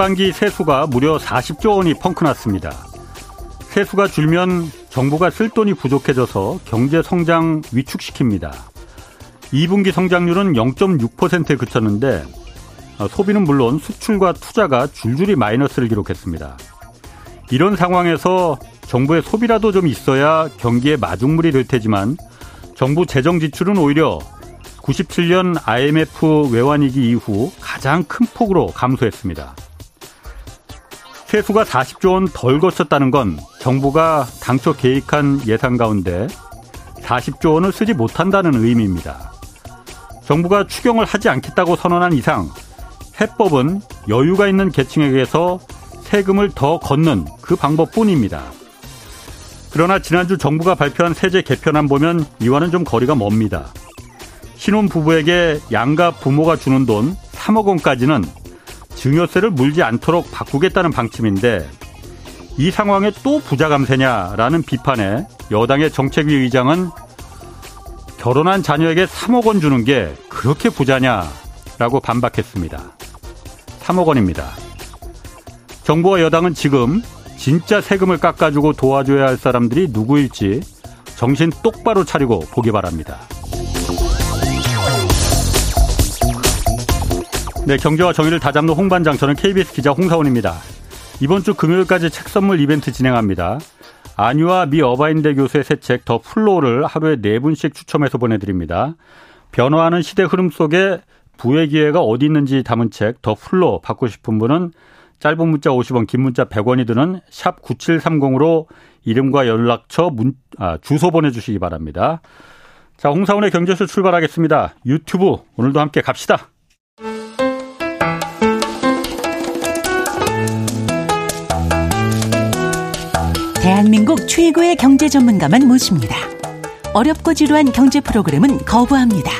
상반기 세수가 무려 40조 원이 펑크났습니다. 세수가 줄면 정부가 쓸 돈이 부족해져서 경제 성장 위축시킵니다. 2분기 성장률은 0.6%에 그쳤는데 어, 소비는 물론 수출과 투자가 줄줄이 마이너스를 기록했습니다. 이런 상황에서 정부의 소비라도 좀 있어야 경기에 마중물이 될 테지만 정부 재정 지출은 오히려 97년 IMF 외환위기 이후 가장 큰 폭으로 감소했습니다. 세수가 40조 원 덜 거쳤다는 건 정부가 당초 계획한 예산 가운데 40조 원을 쓰지 못한다는 의미입니다. 정부가 추경을 하지 않겠다고 선언한 이상 해법은 여유가 있는 계층에게서 세금을 더 걷는 그 방법뿐입니다. 그러나 지난주 정부가 발표한 세제 개편안 보면 이와는 좀 거리가 멉니다. 신혼 부부에게 양가 부모가 주는 돈 3억 원까지는 증여세를 물지 않도록 바꾸겠다는 방침인데 이 상황에 또 부자 감세냐라는 비판에 여당의 정책위 의장은 결혼한 자녀에게 3억 원 주는 게 그렇게 부자냐라고 반박했습니다. 3억 원입니다. 정부와 여당은 지금 진짜 세금을 깎아주고 도와줘야 할 사람들이 누구일지 정신 똑바로 차리고 보기 바랍니다. 네, 경제와 정의를 다 잡는 홍반장 저는 KBS 기자 홍사훈입니다. 이번 주 금요일까지 책 선물 이벤트 진행합니다. 안유화 미 어바인대 교수의 새 책 더 플로우를 하루에 네 분씩 추첨해서 보내드립니다. 변화하는 시대 흐름 속에 부의 기회가 어디 있는지 담은 책 더 플로 받고 싶은 분은 짧은 문자 50원, 긴 문자 100원이 드는 샵 9730으로 이름과 연락처, 문, 아, 주소 보내주시기 바랍니다. 자, 홍사원의 경제쇼 출발하겠습니다. 유튜브 오늘도 함께 갑시다. 대한민국 최고의 경제 전문가만 모십니다. 어렵고 지루한 경제 프로그램은 거부합니다.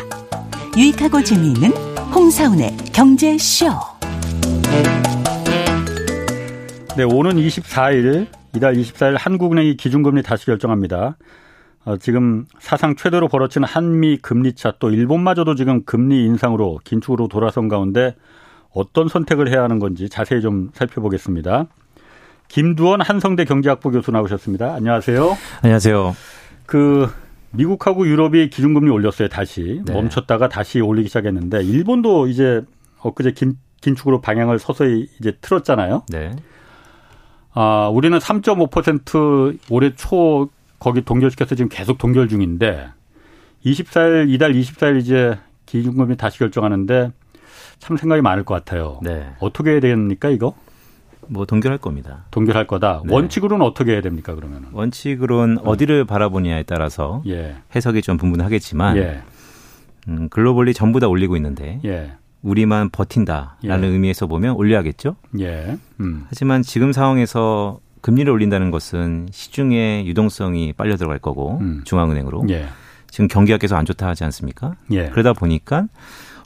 유익하고 재미있는 홍사운의 경제쇼. 네, 오는 24일, 이달 24일 한국은행이 기준금리 다시 결정합니다. 어, 지금 사상 최대로 벌어진 한미 금리차 또 일본마저도 지금 금리 인상으로 긴축으로 돌아선 가운데 어떤 선택을 해야 하는 건지 자세히 좀 살펴보겠습니다. 김두원 한성대 경제학부 교수 나오셨습니다. 안녕하세요. 안녕하세요. 그 미국하고 유럽이 기준금리 올렸어요. 다시 네. 멈췄다가 다시 올리기 시작했는데 일본도 이제 엊그제 긴, 긴축으로 방향을 서서히 이제 틀었잖아요. 네. 아, 우리는 3.5% 올해 초 거기 동결시켜서 지금 계속 동결 중인데 24일 이달 24일 이제 기준금리 다시 결정하는데 참 생각이 많을 것 같아요. 네. 어떻게 해야 됩니까 이거? 뭐 동결할 겁니다. 동결할 거다. 네. 원칙으로는 어떻게 해야 됩니까 그러면? 원칙으로는 음. 어디를 바라보냐에 따라서 예. 해석이 좀 분분하겠지만 예. 음, 글로벌리 전부 다 올리고 있는데 예. 우리만 버틴다라는 예. 의미에서 보면 올려야겠죠. 예. 음. 하지만 지금 상황에서 금리를 올린다는 것은 시중의 유동성이 빨려 들어갈 거고 음. 중앙은행으로 예. 지금 경기가 계속 안 좋다 하지 않습니까? 그러다 보니까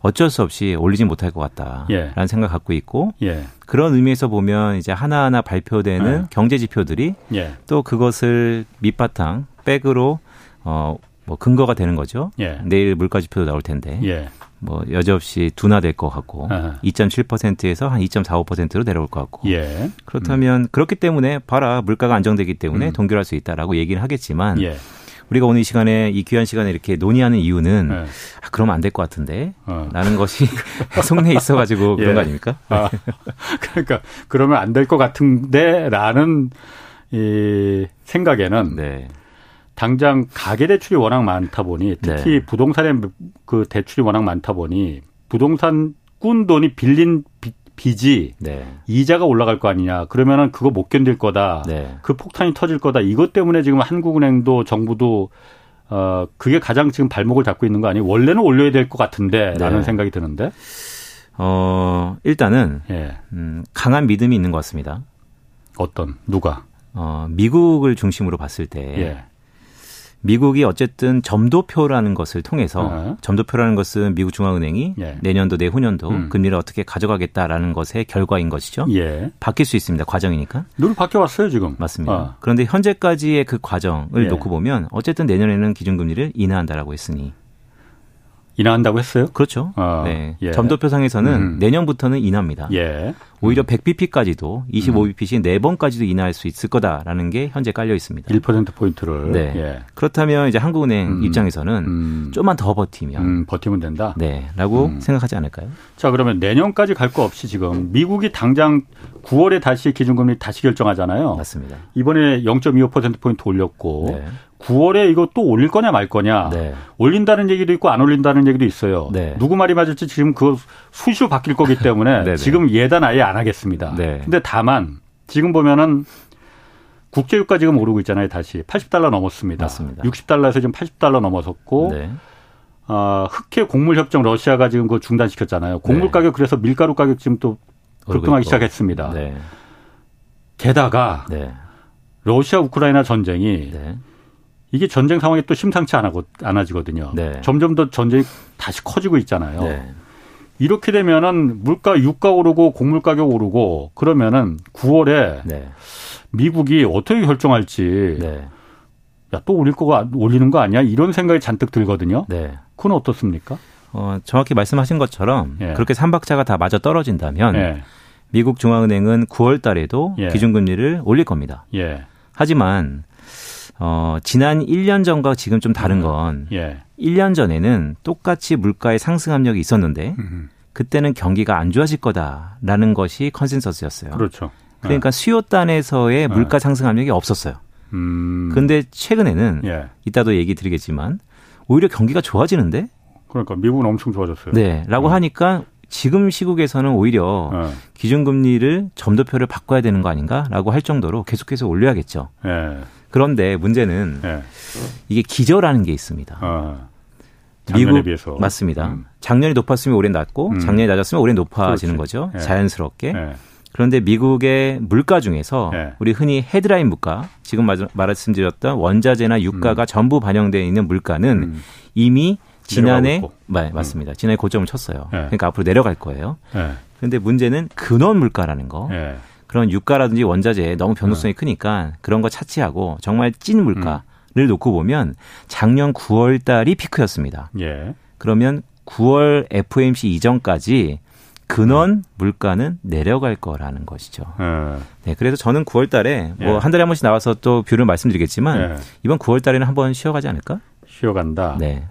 어쩔 수 없이 올리지 못할 것 같다라는 예. 생각 갖고 있고 예. 그런 의미에서 보면 이제 하나하나 발표되는 예. 경제 지표들이 예. 또 그것을 밑바탕 백으로 어 뭐 근거가 되는 거죠. 예. 내일 물가 지표도 나올 텐데 예. 뭐 여지없이 둔화될 것 같고 아하. 2.7%에서 한 2.45%로 내려올 것 같고 그렇다면 음. 그렇기 때문에 봐라 물가가 안정되기 때문에 음. 동결할 수 있다라고 얘기를 하겠지만 우리가 오늘 이 시간에 이 귀한 시간에 이렇게 논의하는 이유는 네. 아, 그러면 안 될 것 같은데 어. 라는 것이 속내에 있어가지고 그런 예. 거 아닙니까? 아, 그러니까 그러면 안 될 것 같은데라는 이 생각에는 네. 당장 가계 대출이 워낙 많다 보니 특히 네. 부동산의 그 대출이 워낙 많다 보니 부동산 꾼 돈이 빌린 빚 빚이 네. 이자가 올라갈 거 아니냐. 그러면은 그거 못 견딜 거다. 네. 그 폭탄이 터질 거다. 이것 때문에 지금 한국은행도 정부도 어 그게 가장 지금 발목을 잡고 있는 거 아니에요? 원래는 올려야 될 것 같은데라는 네. 생각이 드는데. 어 일단은 예. 음, 강한 믿음이 있는 것 같습니다. 어떤 누가? 어 미국을 중심으로 봤을 때. 예. 미국이 어쨌든 점도표라는 것을 통해서 어. 점도표라는 것은 미국 중앙은행이 예. 내년도 내후년도 음. 금리를 어떻게 가져가겠다라는 것의 결과인 것이죠. 예. 바뀔 수 있습니다. 과정이니까. 늘 바뀌어 왔어요 지금. 맞습니다. 어. 그런데 현재까지의 그 과정을 예. 놓고 보면 어쨌든 내년에는 기준금리를 인하한다라고 했으니. 인하한다고 했어요? 그렇죠. 어, 네. 예. 점도표상에서는 음. 내년부터는 인하입니다. 예. 오히려 음. 100bp까지도 25bp씩 음. 4번까지도 인하할 수 있을 거다라는 게 현재 깔려 있습니다. 1% 포인트를. 네. 예. 그렇다면 이제 한국은행 음. 입장에서는 음. 좀만 더 버티면 음, 버티면 된다. 네.라고 생각하지 않을까요? 자, 그러면 내년까지 갈 거 없이 지금 미국이 당장 9월에 다시 기준금리 다시 결정하잖아요. 맞습니다. 이번에 0.25% 포인트 올렸고 네. 9월에 이거 또 올릴 거냐 말 거냐. 네. 올린다는 얘기도 있고 안 올린다는 얘기도 있어요. 네. 누구 말이 맞을지 지금 그 수시로 바뀔 거기 때문에 네, 네. 지금 예단 아예 안 하겠습니다. 네. 근데 다만 지금 보면은 국제유가 지금 오르고 있잖아요. 다시 80달러 넘었습니다. 맞습니다. 60달러에서 지금 80달러 넘어섰고 네. 어, 흑해 곡물 협정 러시아가 지금 그 중단시켰잖아요. 곡물 네. 가격 그래서 밀가루 가격 지금 또 급등하기 시작했습니다. 게다가 러시아 우크라이나 전쟁이 이게 전쟁 상황이 또 심상치 않아고 않아지거든요. 네. 점점 더 전쟁이 다시 커지고 있잖아요. 네. 이렇게 되면은 물가 유가 오르고 곡물 가격 오르고 그러면은 9월에 네. 미국이 어떻게 결정할지 네. 야또 올릴 거가 올리는 거 아니야 이런 생각이 잔뜩 들거든요. 네. 그건 어떻습니까? 어, 정확히 말씀하신 것처럼 예. 그렇게 삼박자가 다 맞아 떨어진다면 예. 미국 중앙은행은 9월 달에도 예. 기준금리를 올릴 겁니다. 예. 하지만 어, 지난 1년 전과 지금 좀 다른 음. 건 예. 1년 전에는 똑같이 물가의 상승 압력이 있었는데 음. 그때는 경기가 안 좋아질 거다라는 것이 컨센서스였어요. 그렇죠. 그러니까 네. 수요단에서의 네. 물가 상승 압력이 없었어요. 음. 근데 최근에는 예. 이따도 얘기 드리겠지만 오히려 경기가 좋아지는데 그러니까 미국은 엄청 좋아졌어요. 네. 라고 음. 하니까 지금 시국에서는 오히려 네. 기준금리를 점도표를 바꿔야 되는 거 아닌가라고 할 정도로 계속해서 올려야겠죠. 네. 그런데 문제는 네. 이게 기저라는 게 있습니다. 어. 미국 비해서. 맞습니다. 음. 작년이 높았으면 올해 낮고 음. 작년이 낮았으면 올해 높아지는 그렇지. 거죠. 네. 자연스럽게. 네. 그런데 미국의 물가 중에서 네. 우리 흔히 헤드라인 물가, 지금 말씀드렸던 원자재나 유가가 음. 전부 반영되어 있는 물가는 음. 이미 지난해 네, 맞습니다. 음. 지난해 고점을 쳤어요. 네. 그러니까 앞으로 내려갈 거예요. 그런데 문제는 근원 물가라는 거. 그런 유가라든지 원자재 너무 변동성이 네. 크니까 그런 거 차치하고 정말 찐 물가를 음. 놓고 보면 작년 9월 달이 피크였습니다. 예. 그러면 9월 FOMC 이전까지 근원 음. 물가는 내려갈 거라는 것이죠. 예. 네, 그래서 저는 9월 달에 뭐한 예. 달에 한 번씩 나와서 또 view를 말씀드리겠지만 예. 이번 9월 달에는 한번 쉬어가지 않을까? 쉬어간다. 네.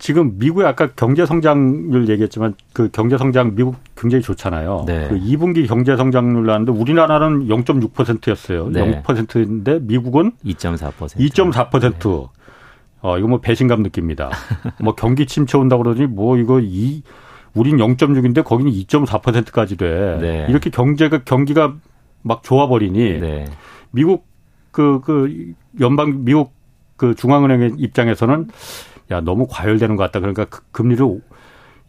지금 미국의 아까 경제 성장률 얘기했지만 그 경제 성장 미국 굉장히 좋잖아요. 네. 그 2분기 경제 성장률 나왔는데 우리나라는 0.6%였어요. 네. 0%인데 미국은 2.4%. 2.4%. 네. 어, 이거 뭐 배신감 느낍니다. 뭐 경기 침체 온다고 그러더니 뭐 이거 이 우린 0.6인데 거기는 2.4%까지 돼. 네. 이렇게 경제가 경기가 막 좋아 버리니 네. 미국 그, 그 연방 미국 그 중앙은행의 입장에서는 야 너무 과열되는 것 같다. 그러니까 그 금리를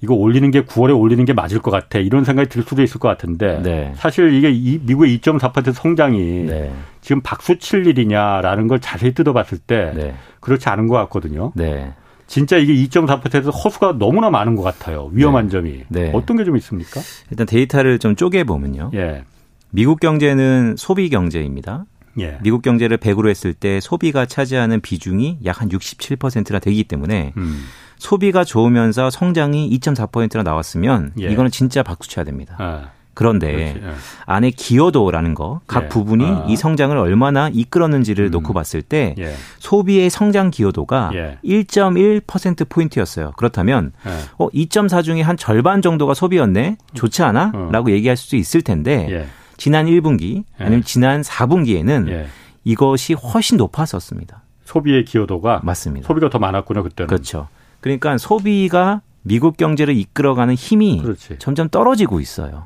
이거 올리는 게 9월에 올리는 게 맞을 것 같아. 이런 생각이 들 수도 있을 것 같은데 네. 사실 이게 이 미국의 2.4% 성장이 네. 지금 박수 칠 일이냐라는 걸 자세히 뜯어봤을 때 네. 그렇지 않은 것 같거든요. 네. 진짜 이게 2.4%에서 허수가 너무나 많은 것 같아요. 위험한 네. 점이 네. 어떤 게 좀 있습니까? 일단 데이터를 좀 쪼개 보면요. 예. 미국 경제는 소비 경제입니다. 예. 미국 경제를 100으로 했을 때 소비가 차지하는 비중이 약 한 67%나 되기 때문에 음. 소비가 좋으면서 성장이 2.4%나 나왔으면 예. 이거는 진짜 박수 쳐야 됩니다. 아. 그런데 예. 안에 기여도라는 거, 각 예. 부분이 아. 이 성장을 얼마나 이끌었는지를 음. 놓고 봤을 때 예. 소비의 성장 기여도가 1.1% 예. 포인트였어요. 그렇다면 예. 어2.4 중에 한 절반 정도가 소비였네. 좋지 않아?라고 어. 얘기할 수도 있을 텐데 지난 1분기 아니면 예. 지난 4분기에는 예. 이것이 훨씬 높았었습니다. 소비의 기여도가 맞습니다. 소비가 더 많았구나 그때는. 그렇죠. 그러니까 소비가 미국 경제를 이끌어가는 힘이 그렇지. 점점 떨어지고 있어요.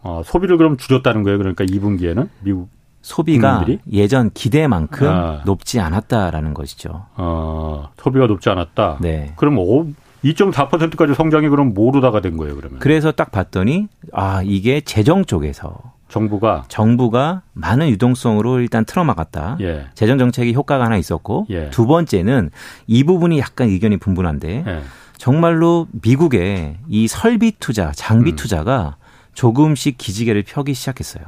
어, 소비를 그럼 줄였다는 거예요. 그러니까 2분기에는 미국 소비가 국민들이? 예전 기대만큼 아. 높지 않았다라는 것이죠. 어, 소비가 높지 않았다. 네. 그럼 2.4%까지 성장이 그럼 모르다가 된 거예요, 그러면. 그래서 딱 봤더니 아, 이게 재정 쪽에서 정부가 정부가 많은 유동성으로 일단 틀어막았다. 예. 재정 정책이 효과가 하나 있었고 예. 두 번째는 이 부분이 약간 의견이 분분한데 예. 정말로 미국의 이 설비 투자, 장비 음. 투자가 조금씩 기지개를 펴기 시작했어요.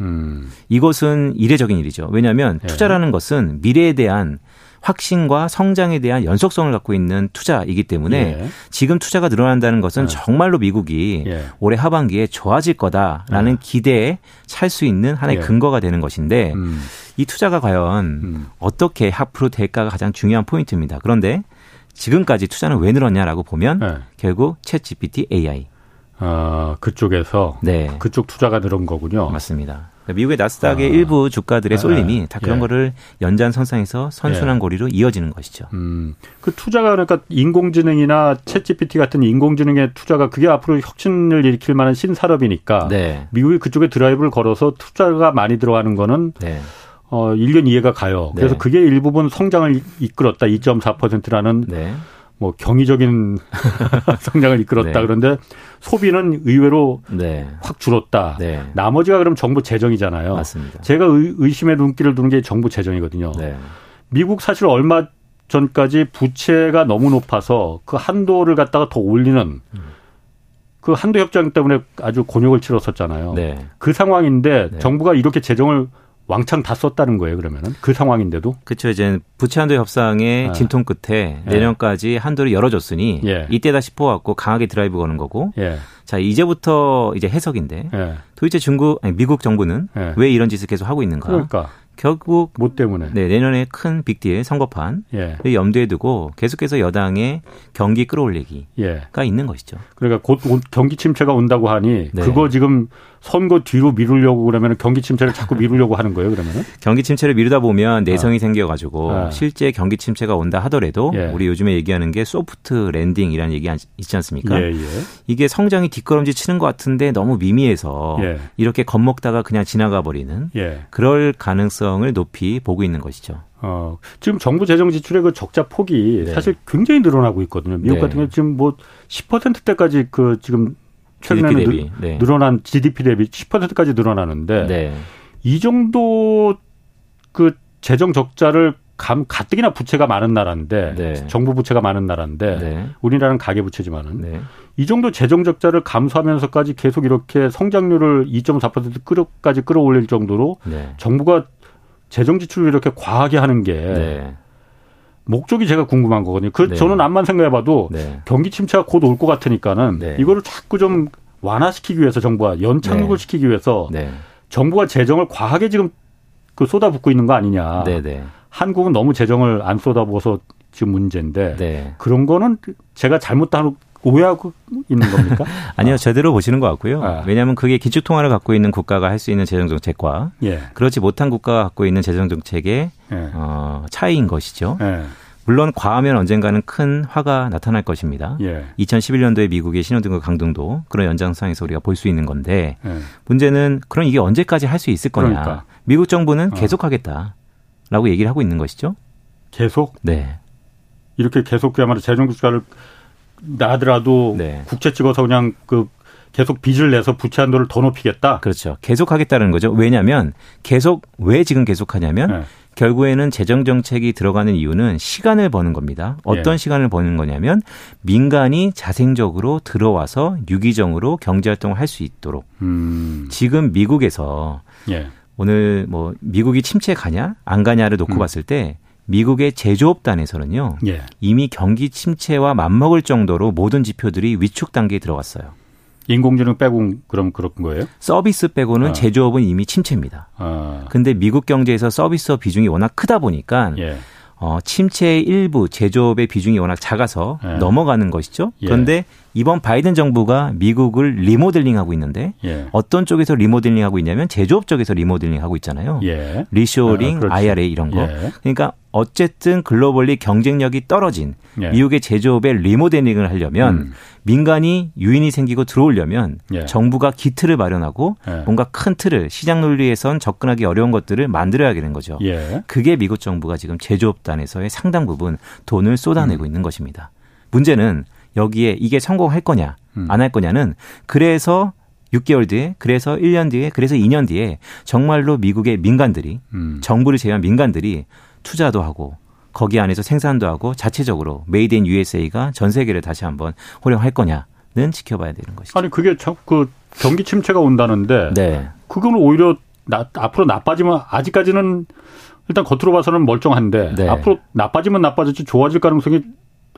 음. 이것은 이례적인 일이죠. 왜냐하면 예. 투자라는 것은 미래에 대한 확신과 성장에 대한 연속성을 갖고 있는 투자이기 때문에 예. 지금 투자가 늘어난다는 것은 예. 정말로 미국이 예. 올해 하반기에 좋아질 거다라는 예. 기대에 찰 수 있는 하나의 예. 근거가 되는 것인데 음. 이 투자가 과연 음. 어떻게 앞으로 될까가 가장 중요한 포인트입니다. 그런데 지금까지 투자는 왜 늘었냐라고 보면 네. 결국 챗 GPT AI. 아, 그쪽에서 네. 그쪽 투자가 늘은 거군요. 맞습니다. 미국의 나스닥의 아. 일부 주가들의 네. 쏠림이 다 그런 예. 거를 연장선상에서 선순환 예. 고리로 이어지는 것이죠. 음. 그 투자가 그러니까 인공지능이나 챗 GPT 같은 인공지능의 투자가 그게 앞으로 혁신을 일으킬 만한 신산업이니까 네. 미국이 그쪽에 드라이브를 걸어서 투자가 많이 들어가는 거는 네. 어, 일견 이해가 가요. 그래서 네. 그게 일부분 성장을 이끌었다. 2.4%라는 네. 뭐 경이적인 성장을 이끌었다. 네. 그런데 소비는 의외로 네. 확 줄었다. 네. 나머지가 그럼 정부 재정이잖아요. 맞습니다. 제가 의, 심의 눈길을 두는 게 정부 재정이거든요. 네. 미국 사실 얼마 전까지 부채가 너무 높아서 그 한도를 갖다가 더 올리는 음. 그 한도 협정 때문에 아주 곤욕을 치렀었잖아요. 네. 그 상황인데 네. 정부가 이렇게 재정을 왕창 다 썼다는 거예요, 그러면은? 그 상황인데도? 그렇죠. 이제 부채한도 협상의 아. 진통 끝에 예. 내년까지 한도를 열어줬으니 예. 이때다 싶어갖고 강하게 드라이브 거는 거고. 예. 자, 이제부터 이제 해석인데 예. 도대체 중국, 아니, 미국 정부는 예. 왜 이런 짓을 계속 하고 있는가? 그러니까. 결국 뭐 때문에 네, 내년에 큰 빅딜 선거판을 예. 염두에 두고 계속해서 여당의 경기 끌어올리기가 예. 있는 것이죠. 그러니까 곧 경기 침체가 온다고 하니 네. 그거 지금 선거 뒤로 미루려고 그러면 경기 침체를 자꾸 미루려고 하는 거예요, 그러면은? 경기 침체를 미루다 보면 내성이 아. 생겨가지고 아. 실제 경기 침체가 온다 하더라도 예. 우리 요즘에 얘기하는 게 soft landing이라는 얘기 있지 않습니까? 예, 예. 이게 성장이 뒷걸음질 치는 것 같은데 너무 미미해서 예. 이렇게 겁먹다가 그냥 지나가 버리는 예. 그럴 가능성을 높이 보고 있는 것이죠. 어, 지금 정부 재정 지출의 그 적자 폭이 네. 사실 굉장히 늘어나고 있거든요. 미국 네. 같은 경우 지금 뭐 10%대까지 그 지금 최근에는 GDP 늘, 네. 늘어난 GDP 대비 10%까지 늘어나는데 네. 이 정도 그 재정 적자를 감 가뜩이나 부채가 많은 나라인데 네. 정부 부채가 많은 나라인데 네. 우리나라는 가계 부채지만은 네. 이 정도 재정 적자를 감수하면서까지 계속 이렇게 성장률을 2.4%까지 끌어올릴 정도로 네. 정부가 재정 지출을 이렇게 과하게 하는 게 네. 목적이 제가 궁금한 거거든요. 그 네. 저는 암만 생각해봐도 네. 경기 침체가 곧 올 것 같으니까는 네. 이거를 자꾸 좀 완화시키기 위해서 정부가 연착륙을 네. 시키기 위해서 네. 정부가 재정을 과하게 지금 그 쏟아붓고 있는 거 아니냐. 네, 한국은 너무 재정을 안 쏟아부어서 지금 문제인데 그런 거는 제가 잘못한 오해하고 있는 겁니까? 아니요, 제대로 보시는 것 같고요. 아. 왜냐하면 그게 기축통화를 갖고 있는 국가가 할 수 있는 재정 정책과 예. 그렇지 못한 국가가 갖고 있는 재정 정책의 예. 어, 차이인 것이죠. 예. 물론 과하면 언젠가는 큰 화가 나타날 것입니다. 예. 2011년도에 미국의 신호등급 강등도 그런 연장선에서 우리가 볼 수 있는 건데 예. 문제는 그럼 이게 언제까지 할 수 있을 거냐. 그러니까. 미국 정부는 어. 계속하겠다라고 얘기를 하고 있는 것이죠. 계속? 네. 이렇게 계속 그야말로 재정 국가를 나더라도 네. 국채 찍어서 그냥 그 계속 빚을 내서 부채 한도를 더 높이겠다. 그렇죠. 계속 하겠다는 거죠. 왜냐하면 계속 왜 지금 계속 하냐면 네. 결국에는 재정 정책이 들어가는 이유는 시간을 버는 겁니다. 어떤 예. 시간을 버는 거냐면 민간이 자생적으로 들어와서 유기적으로 경제 활동을 할 수 있도록 음. 지금 미국에서 예. 오늘 뭐 미국이 침체 가냐 안 가냐를 놓고 음. 봤을 때 미국의 제조업단에서는요. 예. 이미 경기 침체와 맞먹을 정도로 모든 지표들이 위축 단계에 들어갔어요. 인공지능 빼고 그럼 그런 거예요? 서비스 빼고는 아. 제조업은 이미 침체입니다. 아. 근데 미국 경제에서 서비스업 비중이 워낙 크다 보니까 예. 어, 침체의 일부 제조업의 비중이 워낙 작아서 예. 넘어가는 것이죠. 예. 그런데 이번 바이든 정부가 미국을 리모델링하고 있는데 예. 어떤 쪽에서 리모델링하고 있냐면 제조업 쪽에서 리모델링하고 있잖아요. 예. 리쇼링, 아, IRA 이런 거. 예. 그러니까 어쨌든 globally 경쟁력이 떨어진 예. 미국의 제조업의 리모델링을 하려면 음. 민간이 유인이 생기고 들어오려면 예. 정부가 기틀을 마련하고 예. 뭔가 큰 틀을 시장 논리에선 접근하기 어려운 것들을 만들어야 되는 거죠. 예. 그게 미국 정부가 지금 제조업단에서의 상당 부분 돈을 쏟아내고 음. 있는 것입니다. 문제는 여기에 이게 성공할 거냐 음. 안할 거냐는 그래서 6개월 뒤에 그래서 1년 뒤에 그래서 2년 뒤에 정말로 미국의 민간들이 음. 정부를 제외한 민간들이 투자도 하고 거기 안에서 생산도 하고 자체적으로 made in USA가 전 세계를 다시 한번 활용할 거냐는 지켜봐야 되는 것이죠. 아니 그게 그 경기 침체가 온다는데 네. 그거는 오히려 나, 앞으로 나빠지면 아직까지는 일단 겉으로 봐서는 멀쩡한데 네. 앞으로 나빠지면 나빠질지 좋아질 가능성이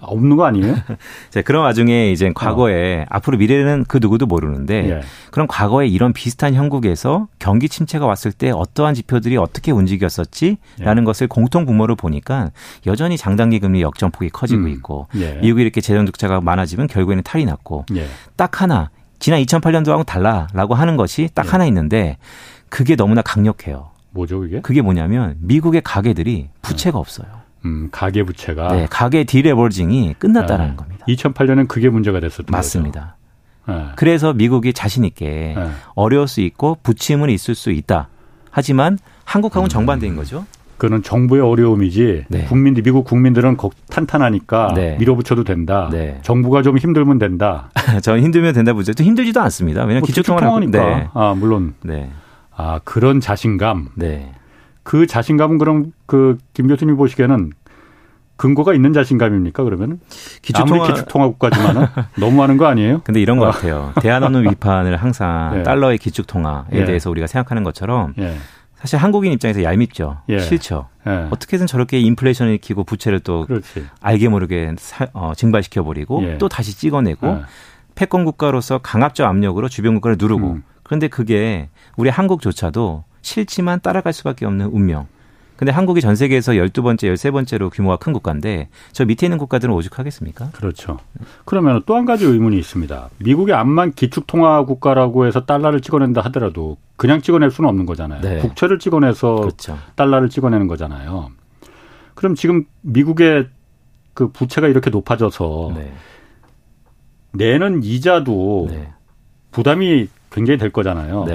없는 거 아니에요? 자, 그런 와중에 이제 과거에 어. 앞으로 미래는 그 누구도 모르는데 예. 그럼 과거에 이런 비슷한 형국에서 경기 침체가 왔을 때 어떠한 지표들이 어떻게 움직였었지라는 예. 것을 공통 분모를 보니까 여전히 장단기 금리 역전폭이 커지고 음. 있고 예. 미국이 이렇게 재정 적자가 많아지면 결국에는 탈이 났고 예. 딱 하나 지난 2008년도하고 달라라고 하는 것이 딱 예. 하나 있는데 그게 너무나 강력해요. 뭐죠, 이게? 그게 뭐냐면 미국의 가게들이 부채가 없어요. 음, 가계 부채가 네, 가계 디레버징이 끝났다는 네. 겁니다. 2008년은 그게 문제가 됐었던 맞습니다. 네. 그래서 미국이 자신 있게 네. 어려울 수 있고 부침은 있을 수 있다. 하지만 한국하고는 음. 정반대인 거죠. 그는 정부의 어려움이지 네. 국민들 미국 국민들은 탄탄하니까 네. 밀어붙여도 된다. 네. 정부가 좀 힘들면 된다. 저는 힘들면 된다 보죠. 또 힘들지도 않습니다. 왜냐하면 뭐 기초통화니까. 네. 아 물론. 네. 아 그런 자신감. 네. 그 자신감은 그럼 그 김 교수님 보시기에는 근거가 있는 자신감입니까 그러면? 기축통화 기축통화 국가지만은 너무하는 거 아니에요? 근데 이런 것 어. 같아요. 대안없는 위판을 항상 예. 달러의 기축통화에 예. 대해서 우리가 생각하는 것처럼 예. 사실 한국인 입장에서 얄밉죠. 예. 싫죠. 예. 어떻게든 저렇게 인플레이션을 일으키고 부채를 또 그렇지. 알게 모르게 사, 어, 증발시켜 버리고 예. 또 다시 찍어내고 패권 국가로서 강압적 압력으로 주변 국가를 누르고 음. 그런데 그게 우리 한국조차도 싫지만 따라갈 수밖에 없는 운명. 근데 한국이 전 세계에서 12번째, 13번째로 규모가 큰 국가인데 저 밑에 있는 국가들은 오죽하겠습니까? 그렇죠. 그러면 또 한 가지 의문이 있습니다. 미국이 암만 기축통화 국가라고 해서 달러를 찍어낸다 하더라도 그냥 찍어낼 수는 없는 거잖아요. 네. 국채를 찍어내서 그렇죠. 달러를 찍어내는 거잖아요. 그럼 지금 미국의 그 부채가 이렇게 높아져서 네. 내는 이자도 네. 부담이 굉장히 될 거잖아요.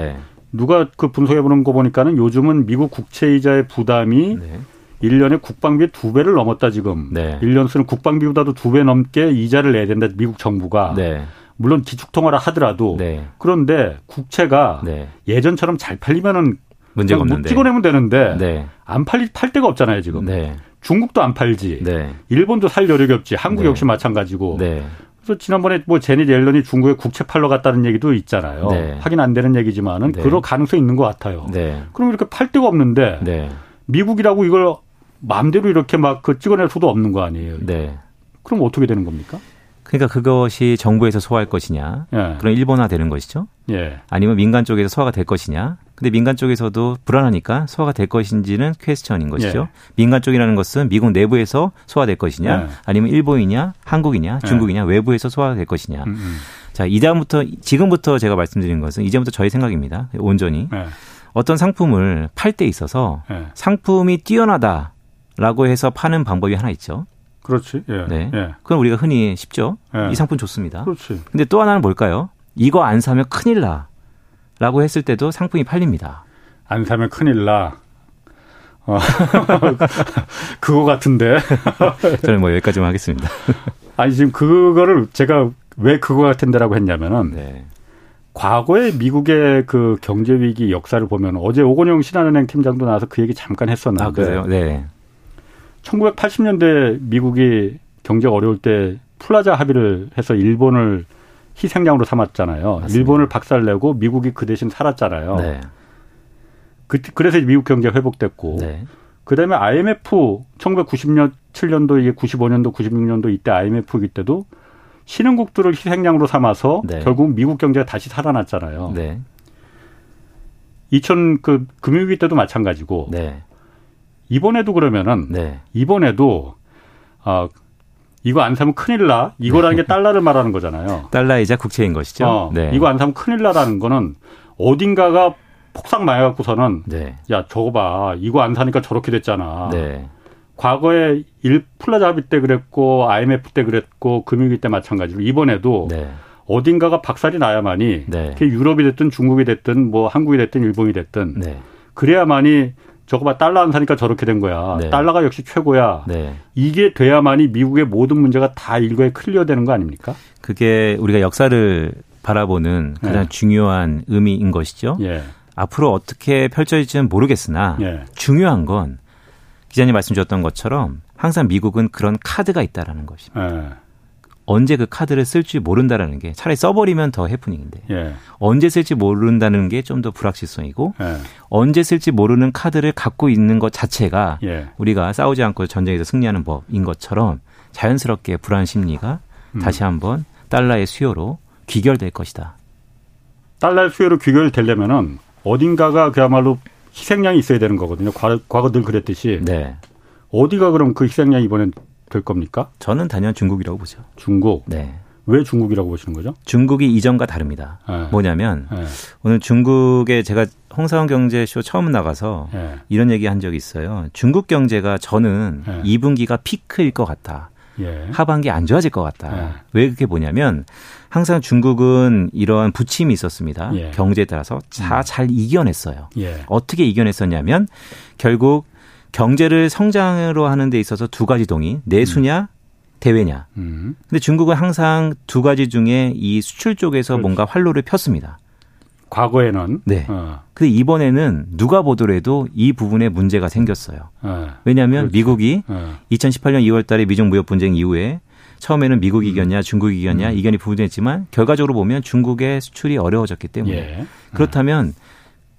네. 누가 그 분석해 보는 거 보니까는 요즘은 미국 국채 이자의 부담이 네. 1년에 국방비 두 배를 넘었다 지금. 네. 1년 쓰는 국방비보다도 두 배 넘게 이자를 내야 된다 미국 정부가. 네. 물론 기축통화라 하더라도 네. 그런데 국채가 네. 예전처럼 잘 팔리면은 문제가 없는데 찍어내면 되는데 네. 안 팔리 팔 데가 없잖아요 지금. 네. 중국도 안 팔지. 네. 일본도 살 여력이 없지. 한국 네. 역시 마찬가지고. 네. 그래서 지난번에 뭐 제니 옐런이 중국에 국채 팔러 갔다는 얘기도 있잖아요. 네. 확인 안 되는 얘기지만은 네. 그럴 가능성이 있는 것 같아요. 네. 그럼 이렇게 팔 데가 없는데 네. 미국이라고 이걸 마음대로 이렇게 막 그 찍어낼 수도 없는 거 아니에요. 네. 그럼 어떻게 되는 겁니까? 그러니까 그것이 정부에서 소화할 것이냐, 예. 그럼 일본화 되는 것이죠. 예. 아니면 민간 쪽에서 소화가 될 것이냐. 근데 민간 쪽에서도 불안하니까 소화가 될 것인지는 퀘스천인 것이죠. 예. 민간 쪽이라는 것은 미국 내부에서 소화될 것이냐, 예. 아니면 일본이냐, 한국이냐, 예. 중국이냐, 외부에서 소화가 될 것이냐. 음, 음. 자, 이다음부터 지금부터 제가 말씀드린 것은 이제부터 저희 생각입니다. 온전히 예. 어떤 상품을 팔 때 있어서 상품이 뛰어나다라고 해서 파는 방법이 하나 있죠. 그렇지. 예. 네. 예. 그건 우리가 흔히 쉽죠. 예. 이 상품 좋습니다. 그렇지. 근데 또 하나는 뭘까요? 이거 안 사면 큰일 나. 라고 했을 때도 상품이 팔립니다. 안 사면 큰일 나. 어. 그거 같은데. 저는 뭐 여기까지만 하겠습니다. 아니, 지금 그거를 제가 왜 그거 같은데라고 했냐면은. 네. 과거에 미국의 그 경제 위기 역사를 보면 어제 오건영 신한은행 팀장도 나와서 그 얘기 잠깐 했었는데. 아, 그래요? 네. 1980년대 미국이 경제가 어려울 때 플라자 합의를 해서 일본을 희생양으로 삼았잖아요. 맞습니다. 일본을 박살내고 미국이 그 대신 살았잖아요. 네. 그, 그래서 미국 경제가 회복됐고. 네. 그 다음에 IMF 1990년, 7년도 이게 95년도, 96년도 이때 IMF 이때도 신흥국들을 희생양으로 삼아서 네. 결국 미국 경제가 다시 살아났잖아요. 네. 2000 그 금융위기 때도 마찬가지고. 네. 이번에도 그러면은 네. 이번에도 아 이거 안 사면 큰일 나. 이거라는 게 달러를 말하는 거잖아요. 달러이자 국채인 것이죠. 어, 네. 이거 안 사면 큰일 나라는 거는 어딘가가 폭삭 망해갖고서는 네. 야 저거 봐 이거 안 사니까 저렇게 됐잖아. 네. 과거에 일 플라자 합의 때 그랬고 IMF 때 그랬고 금융위기 때 마찬가지로 이번에도 네. 어딘가가 박살이 나야만이 네. 유럽이 됐든 중국이 됐든 뭐 한국이 됐든 일본이 됐든 네. 그래야만이 저거 봐 달러 안 사니까 저렇게 된 거야. 네. 달러가 역시 최고야. 네. 이게 돼야만이 미국의 모든 문제가 다 일거에 clear되는 거 아닙니까? 그게 우리가 역사를 바라보는 가장 네. 중요한 의미인 것이죠. 예. 앞으로 어떻게 펼쳐질지는 모르겠으나 예. 중요한 건 기자님 말씀 주셨던 것처럼 항상 미국은 그런 카드가 있다라는 것입니다. 예. 언제 그 카드를 쓸지 모른다라는 게 차라리 써버리면 더 해프닝인데 예. 언제 쓸지 모른다는 게 좀 더 불확실성이고 예. 언제 쓸지 모르는 카드를 갖고 있는 것 자체가 예. 우리가 싸우지 않고 전쟁에서 승리하는 법인 것처럼 자연스럽게 불안 심리가 음. 다시 한번 달러의 수요로 귀결될 것이다. 달러의 수요로 귀결되려면은 어딘가가 그야말로 희생양이 있어야 되는 거거든요. 과거, 늘 그랬듯이. 네. 어디가 그럼 그 희생양이 이번엔 될 겁니까? 저는 단연 중국이라고 보죠. 중국. 네. 왜 중국이라고 보시는 거죠? 중국이 이전과 다릅니다. 네. 뭐냐면 네. 오늘 중국에 제가 홍사원 경제쇼 처음 나가서 네. 이런 얘기 한 적이 있어요. 중국 경제가 저는 2분기가 피크일 것 같다. 예. 하반기 안 좋아질 것 같다. 예. 왜 그렇게 보냐면 항상 중국은 이러한 부침이 있었습니다. 예. 경제에 따라서 다잘 음. 이겨냈어요. 예. 어떻게 이겨냈었냐면 결국 경제를 성장으로 하는 데 있어서 두 가지 동의 내수냐 음. 대외냐. 음. 근데 중국은 항상 두 가지 중에 이 수출 쪽에서 그렇지. 뭔가 활로를 폈습니다. 과거에는. 네. 어. 근데 이번에는 누가 보더라도 이 부분에 문제가 생겼어요. 어. 왜냐하면 그렇죠. 미국이 어. 2018년 2월 달에 미중 무역 분쟁 이후에 처음에는 미국이 음. 이겼냐 중국이 이겼냐 음. 이견이 부분했지만 결과적으로 보면 중국의 수출이 어려워졌기 때문에 예. 그렇다면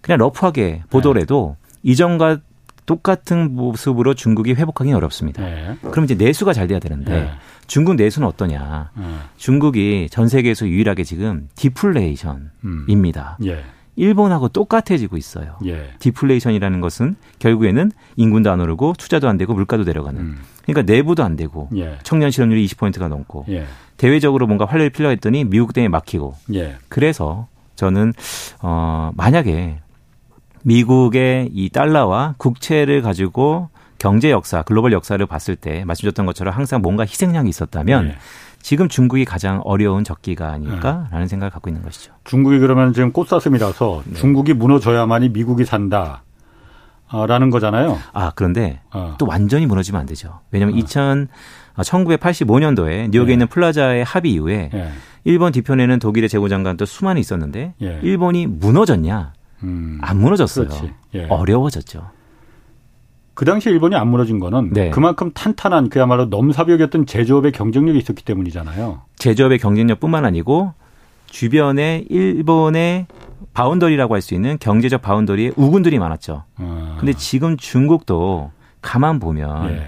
그냥 러프하게 보더라도 예. 이전과 똑같은 모습으로 중국이 회복하기는 어렵습니다. 네. 그럼 이제 내수가 잘 돼야 되는데 네. 중국 내수는 어떠냐? 네. 중국이 전 세계에서 유일하게 지금 디플레이션입니다. 음. 예. 일본하고 똑같아지고 있어요. 예. 디플레이션이라는 것은 결국에는 인구도 안 오르고 투자도 안 되고 물가도 내려가는. 음. 그러니까 내부도 안 되고 예. 청년 실업률이 20%가 넘고 예. 대외적으로 뭔가 활력이 필요했더니 미국 때문에 막히고. 예. 그래서 저는 어 만약에 미국의 이 달러와 국채를 가지고 경제 역사, 글로벌 역사를 봤을 때 말씀드렸던 것처럼 항상 뭔가 희생양이 있었다면 네. 지금 중국이 가장 어려운 적기가 아닐까라는 네. 생각을 갖고 있는 것이죠. 중국이 그러면 지금 꽃사슴이라서 네. 중국이 무너져야만이 미국이 산다. 라는 거잖아요. 아, 그런데 어. 또 완전히 무너지면 안 되죠. 왜냐하면 어. 2000, 1985년도에 뉴욕에 네. 있는 플라자의 합의 이후에 네. 일본 뒤편에는 독일의 재무장관 또 수많이 있었는데 예. 일본이 무너졌냐? 음. 안 무너졌어요. 예. 어려워졌죠. 그 당시 일본이 안 무너진 거는 네. 그만큼 탄탄한 그야말로 넘사벽이었던 제조업의 경쟁력이 있었기 때문이잖아요. 제조업의 경쟁력뿐만 아니고 주변에 일본의 boundary라고 할 수 있는 경제적 boundary에 우군들이 많았죠. 아. 근데 지금 중국도 가만 보면 예.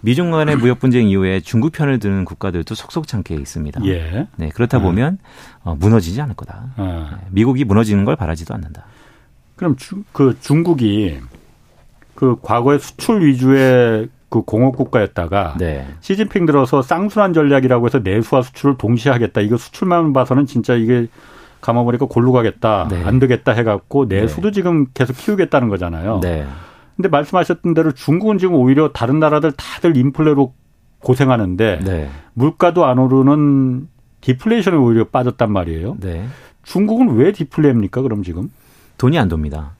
미중 간의 무역 분쟁 이후에 중국 편을 드는 국가들도 속속창게 있습니다. 예. 네, 그렇다 아. 보면 어, 무너지지 않을 거다. 아. 네, 미국이 무너지는 걸 바라지도 않는다. 그럼 주, 그 중국이 그 과거에 수출 위주의 그 공업 국가였다가 네. 시진핑 들어서 쌍순환 전략이라고 해서 내수와 수출을 동시에 하겠다. 이거 수출만 봐서는 진짜 이게 가만 보니까 골로 가겠다. 네. 안 되겠다 해갖고 내수도 네. 지금 계속 키우겠다는 거잖아요. 네. 근데 말씀하셨던 대로 중국은 지금 오히려 다른 나라들 다들 인플레로 고생하는데 네. 물가도 안 오르는 디플레이션에 오히려 빠졌단 말이에요. 네. 중국은 왜 디플레입니까? 그럼 지금? 돈이 안 돕니다.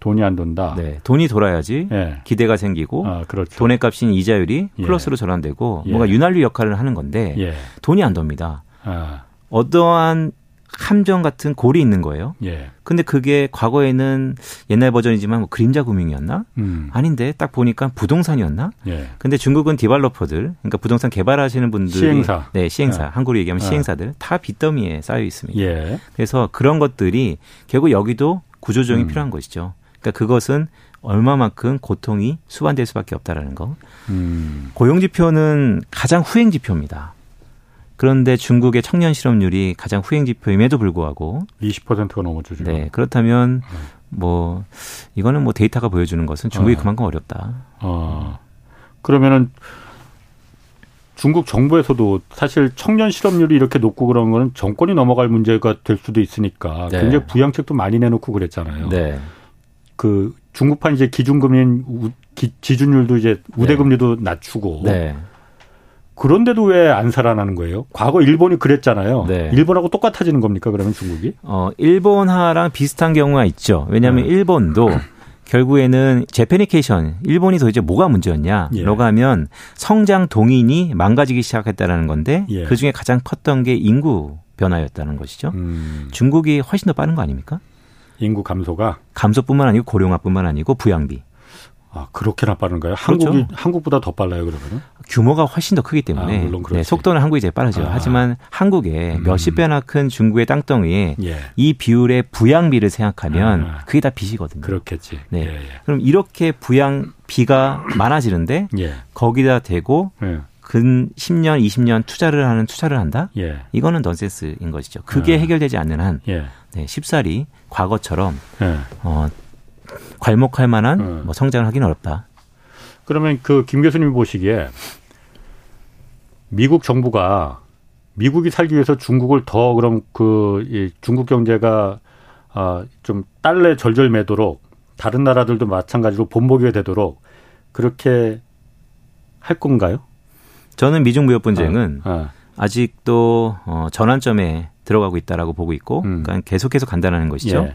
돈이 안 돈다. 네, 돈이 돌아야지 예. 기대가 생기고 아, 그렇죠. 돈의 값인 이자율이 예. 플러스로 전환되고 예. 뭔가 윤활유 역할을 하는 건데 예. 돈이 안 돕니다. 아. 어떠한 함정 같은 골이 있는 거예요. 예. 근데 그게 과거에는 옛날 버전이지만 뭐 그림자 금융이었나? 음. 아닌데 딱 보니까 부동산이었나? 예. 근데 중국은 디발로퍼들, 그러니까 부동산 개발하시는 분들이 시행사. 네, 시행사. 예. 한국으로 얘기하면 예. 시행사들 다 빚더미에 쌓여 있습니다. 예. 그래서 그런 것들이 결국 여기도 구조조정이 음. 필요한 것이죠. 그러니까 그것은 얼마만큼 고통이 수반될 수밖에 없다라는 거. 음. 고용 지표는 가장 후행 지표입니다. 그런데 중국의 청년 실업률이 가장 후행 지표임에도 불구하고 20%가 넘었죠 지금. 네, 그렇다면 네. 뭐 이거는 뭐 데이터가 보여주는 것은 중국이 네. 그만큼 어렵다. 어. 그러면은 중국 정부에서도 사실 청년 실업률이 이렇게 높고 그런 거는 정권이 넘어갈 문제가 될 수도 있으니까 네. 굉장히 부양책도 많이 내놓고 그랬잖아요. 네. 그 중국판 이제 기준금리 지준율도 이제 우대금리도 네. 낮추고 네. 그런데도 왜 안 살아나는 거예요? 과거 일본이 그랬잖아요. 네. 일본하고 똑같아지는 겁니까? 그러면 중국이? 어, 일본화랑 비슷한 경우가 있죠. 왜냐하면 네. 일본도 결국에는 제페니케이션 일본이 도대체 뭐가 문제였냐? 예. 라고 하면 성장 동인이 망가지기 시작했다라는 건데 예. 그 중에 가장 컸던 게 인구 변화였다는 것이죠. 음. 중국이 훨씬 더 빠른 거 아닙니까? 인구 감소가 감소뿐만 아니고 고령화뿐만 아니고 부양비. 아, 그렇게나 빠른가요? 그렇죠. 한국이 한국보다 더 빨라요, 그러면은? 규모가 훨씬 더 크기 때문에 아, 물론 네, 속도는 한국이 제일 빠르죠. 아. 하지만 한국에 음. 몇십 배나 큰 중국의 땅덩이에 예. 이 비율의 부양비를 생각하면 아. 그게 다 빚이거든요. 그렇겠지. 네. 예, 예. 그럼 이렇게 부양비가 많아지는데 예. 거기다 대고 예. 근 10년, 20년 투자를 하는 투자를 한다? 예. 이거는 넌센스인 것이죠. 그게 아. 해결되지 않는 한 네, 쉽사리 과거처럼 어, 괄목할 만한 음. 뭐 성장을 하기는 어렵다. 그러면 그 김 교수님이 보시기에 미국 정부가 미국이 살기 위해서 중국을 더 그럼 그 이 중국 경제가 아좀 딸래 절절매도록 다른 나라들도 마찬가지로 본보기가 되도록 그렇게 할 건가요? 저는 미중 무역 분쟁은 아, 아. 직도 어, 전환점에 들어가고 있다라고 보고 있고, 음. 그러니까 계속해서 간다는 것이죠. 예.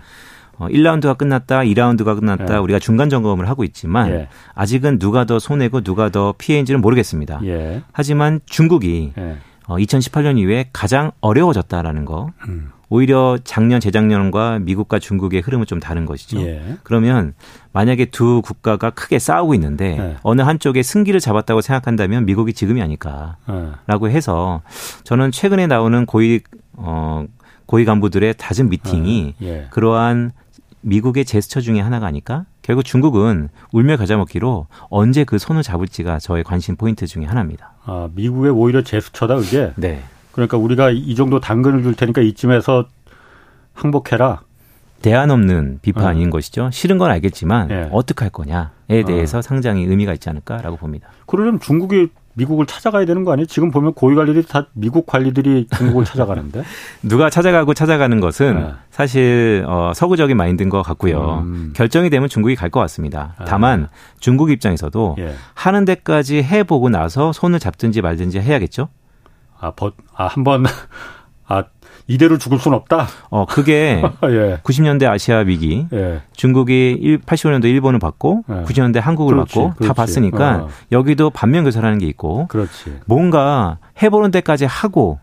어, 1라운드가 끝났다, 2라운드가 끝났다, 예. 우리가 중간 점검을 하고 있지만 예. 아직은 누가 더 손해고 누가 더 피해인지는 모르겠습니다. 예. 하지만 중국이 예. 어, 2018년 이후에 가장 어려워졌다라는 거. 음. 오히려 작년, 재작년과 미국과 중국의 흐름은 좀 다른 것이죠. 예. 그러면 만약에 두 국가가 크게 싸우고 있는데 예. 어느 한쪽에 승기를 잡았다고 생각한다면 미국이 지금이 아닐까라고 예. 해서 저는 최근에 나오는 고위 어 고위 간부들의 잦은 미팅이 예. 그러한 미국의 제스처 중에 하나가 아닐까? 결국 중국은 울며 겨자 먹기로 언제 그 손을 잡을지가 저의 관심 포인트 중에 하나입니다. 아, 미국의 오히려 제스처다 그게? 네. 그러니까 우리가 이 정도 당근을 줄 테니까 이쯤에서 항복해라. 대안 없는 비판인 어. 것이죠. 싫은 건 알겠지만 네. 어떻게 할 거냐에 대해서 어. 상당히 의미가 있지 않을까라고 봅니다. 그러려면 중국이 미국을 찾아가야 되는 거 아니에요? 지금 보면 고위 관리들이 다 미국 관리들이 중국을 찾아가는데. 누가 찾아가고 찾아가는 것은 네. 사실 어, 서구적인 마인드인 것 같고요. 음. 결정이 되면 중국이 갈 것 같습니다. 아. 다만 중국 입장에서도 예. 하는 데까지 해보고 나서 손을 잡든지 말든지 해야겠죠. 아, 버, 아, 한 번, 아, 이대로 죽을 수는 없다. 어, 그게 예. 90년대 아시아 위기, 예. 중국이 85년도 일본을 받고 예. 90년대 한국을 그렇지, 받고 그렇지. 다 봤으니까 어. 여기도 반면 교사라는 게 있고, 그렇지. 뭔가 해보는 데까지 하고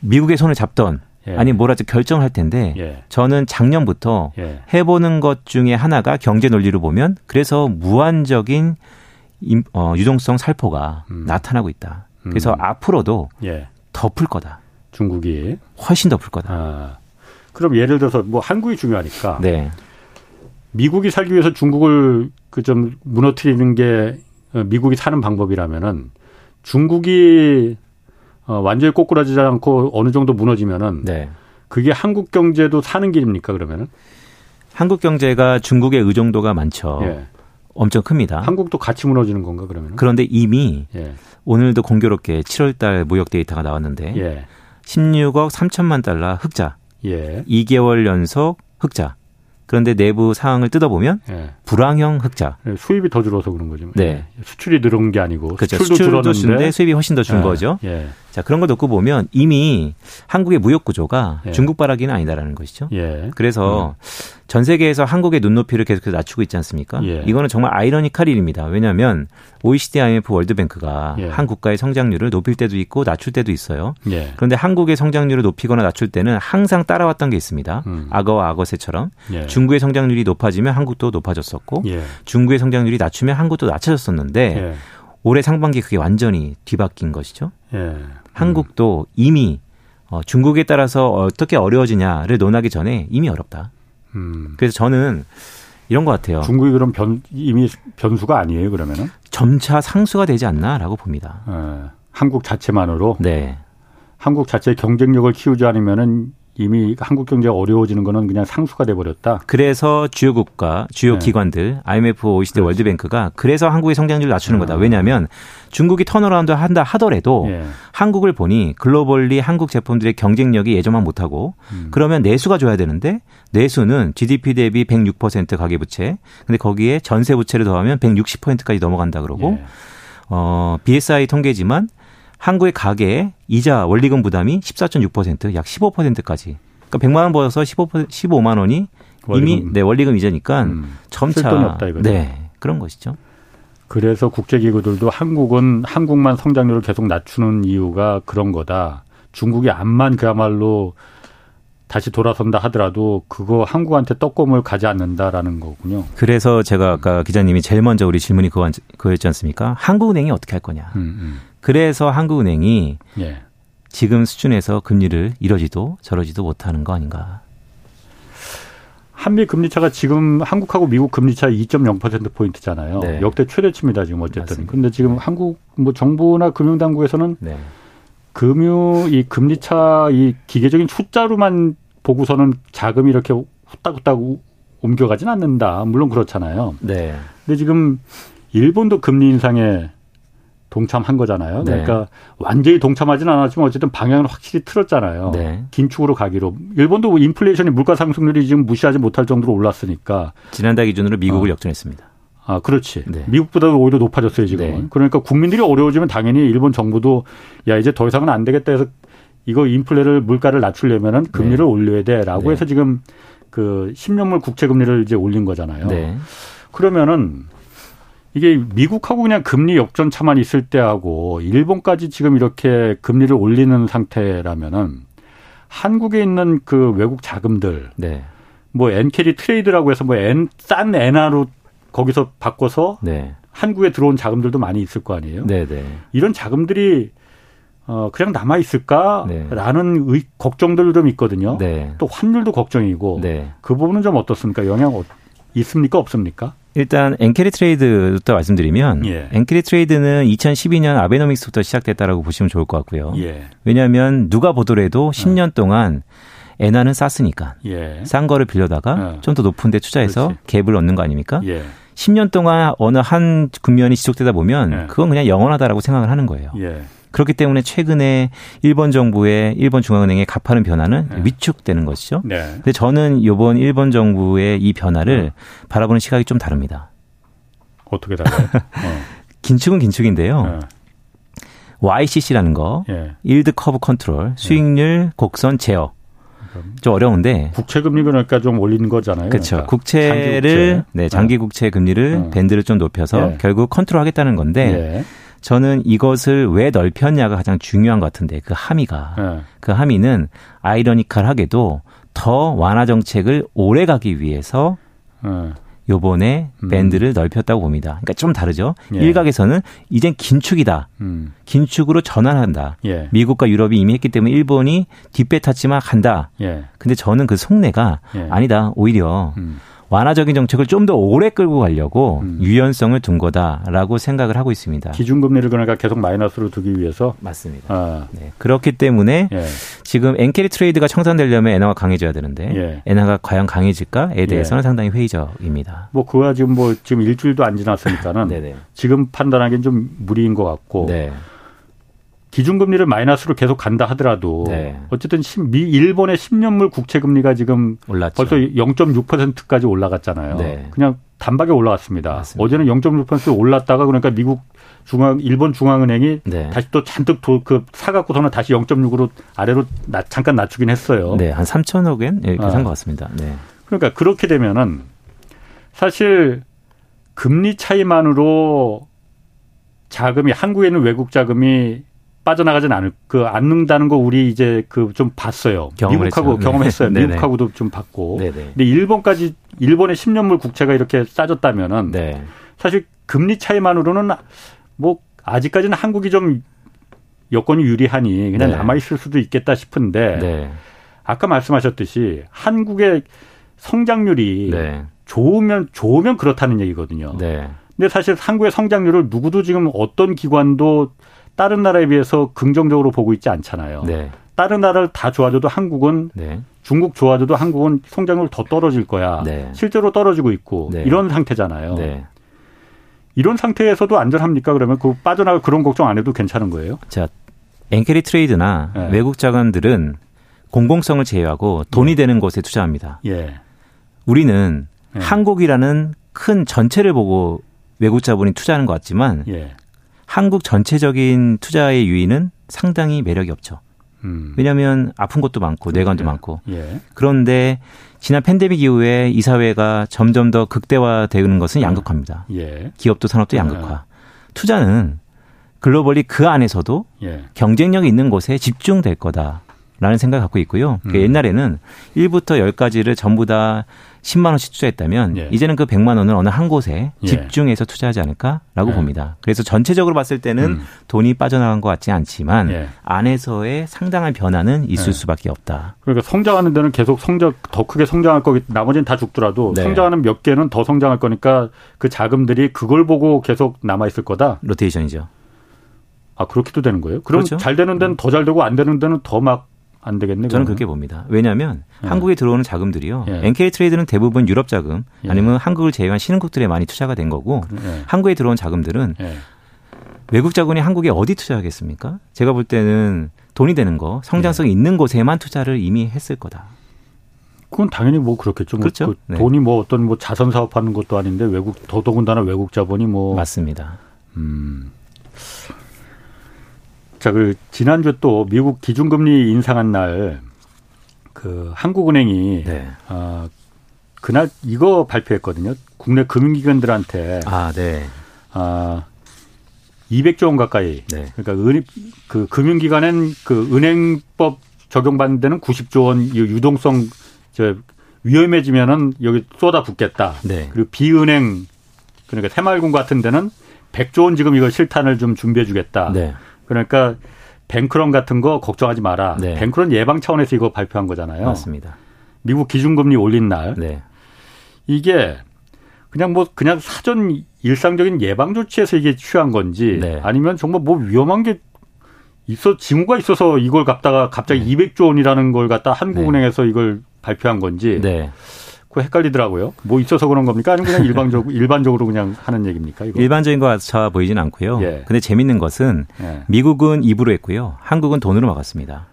미국의 손을 잡던 예. 아니 뭐라도 결정할 텐데 예. 저는 작년부터 예. 해보는 것 중에 하나가 경제 논리로 보면 그래서 무한적인 어, 유동성 살포가 음. 나타나고 있다. 그래서 음. 앞으로도 예. 덮을 거다. 중국이 훨씬 더 풀 거다. 아, 그럼 예를 들어서 뭐 한국이 중요하니까 네. 미국이 살기 위해서 중국을 그 좀 무너뜨리는 게 어, 미국이 사는 방법이라면은 중국이 어, 완전히 꼬꾸라지지 않고 어느 정도 무너지면은 네. 그게 한국 경제도 사는 길입니까 그러면은? 한국 경제가 중국의 의존도가 많죠. 예. 엄청 큽니다. 한국도 같이 무너지는 건가 그러면? 그런데 이미 예. 오늘도 공교롭게 7월달 무역 데이터가 나왔는데 예. 16억 3천만 달러 흑자. 예. 2개월 연속 흑자. 그런데 내부 상황을 뜯어보면 예. 불황형 흑자. 예, 수입이 더 줄어서 그런 거죠. 네. 예. 수출이 늘은 게 아니고 그렇죠. 수출도, 수출도 줄었는데 수입이 훨씬 더준 예. 거죠. 예. 자 그런 걸 놓고 보면 이미 한국의 무역 구조가 중국 바라기는 아니다라는 것이죠. 그래서 음. 전 세계에서 한국의 눈높이를 계속해서 낮추고 있지 않습니까? 예. 이거는 정말 아이러니컬 일입니다. 왜냐하면 OECD, IMF, 월드뱅크가 예. 한 국가의 성장률을 높일 때도 있고 낮출 때도 있어요. 예. 그런데 한국의 성장률을 높이거나 낮출 때는 항상 따라왔던 게 있습니다. 음. 악어와 악어새처럼 예. 중국의 성장률이 높아지면 한국도 높아졌었고 예. 중국의 성장률이 낮추면 한국도 낮춰졌었는데 예. 올해 상반기 그게 완전히 뒤바뀐 것이죠. 음. 한국도 이미 어, 중국에 따라서 어떻게 어려워지냐를 논하기 전에 이미 어렵다. 음. 그래서 저는 이런 것 같아요. 중국이 그럼 변, 이미 변수가 아니에요, 그러면은? 점차 상수가 되지 않나라고 봅니다. 네. 한국 자체만으로? 네. 한국 자체의 경쟁력을 키우지 않으면은 이미 한국 경제가 어려워지는 거는 그냥 상수가 돼 버렸다. 그래서 주요 국가, 주요 네. 기관들, IMF, OECD, 그렇지. 월드뱅크가 그래서 한국의 성장률을 낮추는 음. 거다. 왜냐하면 중국이 turnaround 한다 하더라도 예. 한국을 보니 globally 한국 제품들의 경쟁력이 예전만 못하고 음. 그러면 내수가 줘야 되는데 내수는 GDP 대비 106% 가계부채. 근데 거기에 전세 부채를 더하면 160%까지 넘어간다 그러고 예. 어, BSI 통계지만 한국의 가계 이자 원리금 부담이 14.6%약 15%까지. 그러니까 100만 원 벌어서 15 15만 원이 원리금. 이미 네 원리금 이자니까 음, 점차 없다, 네 그런 것이죠. 그래서 국제기구들도 한국은 한국만 성장률을 계속 낮추는 이유가 그런 거다. 중국이 암만 그야말로 다시 돌아선다 하더라도 그거 한국한테 떡고물 가지 않는다라는 거군요. 그래서 제가 아까 기자님이 제일 먼저 우리 질문이 그거, 그거였지 않습니까? 한국은행이 어떻게 할 거냐. 음, 음. 그래서 한국은행이 예. 지금 수준에서 금리를 이러지도 저러지도 못하는 거 아닌가. 한미 금리 차가 지금 한국하고 미국 금리 차 2.0% 포인트잖아요. 네. 역대 최대치입니다 지금 어쨌든. 그런데 지금 한국 뭐 정부나 금융당국에서는 네. 금융 이 금리 차 이 기계적인 숫자로만 보고서는 자금이 이렇게 후딱후딱 옮겨가진 않는다. 물론 그렇잖아요. 네. 근데 지금 일본도 금리 인상에 동참한 거잖아요. 네. 그러니까 완전히 동참하지는 않았지만 어쨌든 방향을 확실히 틀었잖아요. 네. 긴축으로 가기로. 일본도 인플레이션이 물가 상승률이 지금 무시하지 못할 정도로 올랐으니까. 지난달 기준으로 미국을 어. 역전했습니다. 아, 그렇지. 네. 미국보다 오히려 높아졌어요, 지금. 네. 그러니까 국민들이 어려워지면 당연히 일본 정부도 야, 이제 더 이상은 안 되겠다 해서 이거 인플레를 물가를 낮추려면은 금리를 네. 올려야 돼라고 네. 해서 지금 그 10년물 국채 금리를 이제 올린 거잖아요. 네. 그러면은 이게 미국하고 그냥 금리 역전 차만 있을 때하고 일본까지 지금 이렇게 금리를 올리는 상태라면은 한국에 있는 그 외국 자금들 네. 뭐 엔carry trade라고 해서 뭐싼 엔화로 거기서 바꿔서 네. 한국에 들어온 자금들도 많이 있을 거 아니에요. 네네. 네. 이런 자금들이 어 그냥 남아 있을까라는 네. 걱정들도 좀 있거든요. 네. 또 환율도 걱정이고 네. 그 부분은 좀 어떻습니까? 영향 어, 있습니까 없습니까? 일단 엔carry trade부터 말씀드리면 예. 엔carry trade는 2012년 아베노믹스부터 시작됐다라고 보시면 좋을 것 같고요. 예. 왜냐하면 누가 보더라도 10년 동안 엔화는 쌌으니까 예. 싼 거를 빌려다가 예. 좀더 높은 데 투자해서 그렇지. 갭을 얻는 거 아닙니까? 예. 10년 동안 어느 한 국면이 지속되다 보면 예. 그건 그냥 영원하다라고 생각을 하는 거예요. 예. 그렇기 때문에 최근에 일본 정부의 일본 중앙은행의 갚하는 변화는 네. 위축되는 것이죠. 네. 근데 저는 이번 일본 정부의 이 변화를 네. 바라보는 시각이 좀 다릅니다. 어떻게 달라요? 어. 긴축은 긴축인데요. 네. YCC라는 거, 예. yield curve control, 수익률 곡선 제어. 좀 어려운데 국채 금리 그러니까 좀 올리는 거잖아요. 그렇죠. 그러니까. 국채를 장기 국채. 네, 장기 국채 금리를 어. 밴드를 좀 높여서 예. 결국 컨트롤하겠다는 건데 예. 저는 이것을 왜 넓혔냐가 가장 중요한 것 같은데 그 함의가 예. 그 함의는 아이러니컬하게도 더 완화 정책을 오래 가기 위해서 예. 요번에 음. 밴드를 넓혔다고 봅니다. 그러니까 좀 다르죠. 예. 일각에서는 이젠 긴축이다. 음. 긴축으로 전환한다. 예. 미국과 유럽이 이미 했기 때문에 일본이 뒷배 탔지만 간다. 예. 근데 저는 그 속내가 예. 아니다. 오히려 음. 완화적인 정책을 좀 더 오래 끌고 가려고 음. 유연성을 둔 거다라고 생각을 하고 있습니다. 기준금리를 그러니까 계속 마이너스로 두기 위해서 맞습니다. 아. 네. 그렇기 때문에 예. 지금 엔carry trade가 청산되려면 엔화가 강해져야 되는데 예. 엔화가 과연 강해질까에 대해서는 예. 상당히 회의적입니다. 뭐 그와 지금 뭐 지금 일주일도 안 지났으니까는 지금 판단하기는 좀 무리인 것 같고. 네. 기준금리를 마이너스로 계속 간다 하더라도 네. 어쨌든 미 일본의 10년물 국채 금리가 지금 올랐죠. 벌써 0.6%까지 올라갔잖아요. 네. 그냥 단박에 올라갔습니다. 맞습니다. 어제는 0.6% 올랐다가 그러니까 미국 중앙 일본 중앙은행이 네. 다시 또 잔뜩 도, 그 사갖고서는 다시 0.6으로 아래로 나, 잠깐 낮추긴 했어요. 네, 한 3천억 엔 이렇게 아. 산것 같습니다. 네. 그러니까 그렇게 되면은 사실 금리 차이만으로 자금이 한국에 있는 외국 자금이 빠져나가진 않을 그 않는다는 거 우리 이제 그 좀 봤어요. 미국하고 네. 경험했어요. 네. 미국하고도 좀 봤고. 네네. 근데 일본까지 일본의 10년물 국채가 이렇게 싸졌다면은 네. 사실 금리 차이만으로는 뭐 아직까지는 한국이 좀 여건이 유리하니 그냥 네. 남아 있을 수도 있겠다 싶은데 네. 아까 말씀하셨듯이 한국의 성장률이 네. 좋으면 좋으면 그렇다는 얘기거든요. 네. 근데 사실 한국의 성장률을 누구도 지금 어떤 기관도 다른 나라에 비해서 긍정적으로 보고 있지 않잖아요. 네. 다른 나라를 다 좋아져도 한국은 네. 중국 좋아져도 한국은 성장률 더 떨어질 거야. 네. 실제로 떨어지고 있고 네. 이런 상태잖아요. 네. 이런 상태에서도 안전합니까? 그러면 그 빠져나갈 그런 걱정 안 해도 괜찮은 거예요? 자, 엔캐리 트레이드나 네. 외국 자금들은 공공성을 제외하고 돈이 예. 되는 곳에 투자합니다. 예. 우리는 예. 한국이라는 큰 전체를 보고 외국 자본이 투자하는 것 같지만 예. 한국 전체적인 투자의 유인은 상당히 매력이 없죠. 음. 왜냐하면 아픈 것도 많고 뇌관도 예. 많고 예. 그런데 지난 팬데믹 이후에 이 사회가 점점 더 극대화되는 것은 예. 양극화입니다. 예. 기업도 산업도 양극화. 투자는 글로벌리 그 안에서도 예. 경쟁력이 있는 곳에 집중될 거다. 라는 생각을 갖고 있고요. 그 음. 옛날에는 1부터 10까지를 전부 다 10만 원씩 투자했다면 예. 이제는 그 100만 원을 어느 한 곳에 예. 집중해서 투자하지 않을까라고 예. 봅니다. 그래서 전체적으로 봤을 때는 음. 돈이 빠져나간 것 같지 않지만 예. 안에서의 상당한 변화는 있을 예. 수밖에 없다. 그러니까 성장하는 데는 계속 성장 더 크게 성장할 거기 나머지는 다 죽더라도 네. 성장하는 몇 개는 더 성장할 거니까 그 자금들이 그걸 보고 계속 남아 있을 거다. 로테이션이죠. 아 그렇게도 되는 거예요? 그럼 그렇죠? 잘 되는 데는 더 잘 되고 안 되는 데는 더막 안 되겠네. 저는 그렇게 봅니다. 왜냐하면 예. 한국에 들어오는 자금들이요. 예. NK 트레이드는 대부분 유럽 자금 예. 아니면 한국을 제외한 신흥국들에 많이 투자가 된 거고 예. 한국에 들어온 자금들은 예. 외국 자금이 한국에 어디 투자하겠습니까? 제가 볼 때는 돈이 되는 거 성장성이 예. 있는 곳에만 투자를 이미 했을 거다. 그건 당연히 뭐 그렇겠죠. 뭐 그렇죠. 그 네. 돈이 뭐 어떤 뭐 자선 사업하는 것도 아닌데 외국 더더군다나 외국 자본이 뭐 맞습니다. 음. 자, 그 지난주 또 미국 기준금리 인상한 날 그 한국은행이 네. 어, 그날 이거 발표했거든요. 국내 금융기관들한테 아, 네. 아 200조 원 가까이. 네. 그러니까 은, 그 금융기관엔 그 은행법 적용받는 데는 90조 원 유동성 저 위험해지면은 여기 쏟아 붓겠다. 네. 그리고 비은행 그러니까 새마을금 같은 데는 100조 원 지금 이거 실탄을 좀 준비해 주겠다. 네. 그러니까 뱅크런 같은 거 걱정하지 마라. 네. 뱅크런 예방 차원에서 이거 발표한 거잖아요. 맞습니다. 미국 기준금리 올린 날. 네. 이게 그냥 뭐 그냥 사전 일상적인 예방 조치에서 이게 취한 건지 네. 아니면 정말 뭐 위험한 게 있어 징후가 있어서 이걸 갖다가 갑자기 네. 200조 원이라는 걸 갖다 한국은행에서 네. 이걸 발표한 건지 네. 그 헷갈리더라고요. 뭐 있어서 그런 겁니까? 아니면 그냥 일반적 일반적으로 그냥 하는 얘기입니까? 이거? 일반적인 것 같아 보이진 않고요. 예. 근데 재밌는 것은 예. 미국은 입으로 했고요. 한국은 돈으로 막았습니다.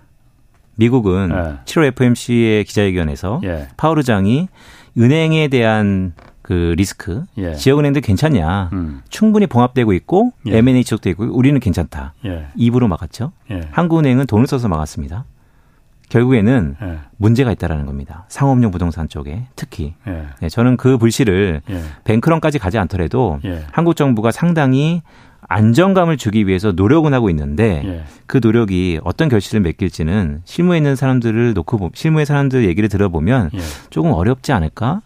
미국은 예. 7월 FMC의 기자회견에서 예. 파월 의장이 은행에 대한 그 리스크 예. 지역은행들 괜찮냐 음. 충분히 봉합되고 있고 예. M&A 있고 우리는 괜찮다 예. 입으로 막았죠. 예. 한국은행은 돈을 써서 막았습니다. 결국에는 예. 문제가 있다라는 겁니다. 상업용 부동산 쪽에 특히. 예. 네, 저는 그 불씨를 예. 뱅크런까지 가지 않더라도 예. 한국 정부가 상당히 안정감을 주기 위해서 노력은 하고 있는데 예. 그 노력이 어떤 결실을 맺길지는 실무에 있는 사람들을 놓고 실무의 사람들 얘기를 들어보면 예. 조금 어렵지 않을까?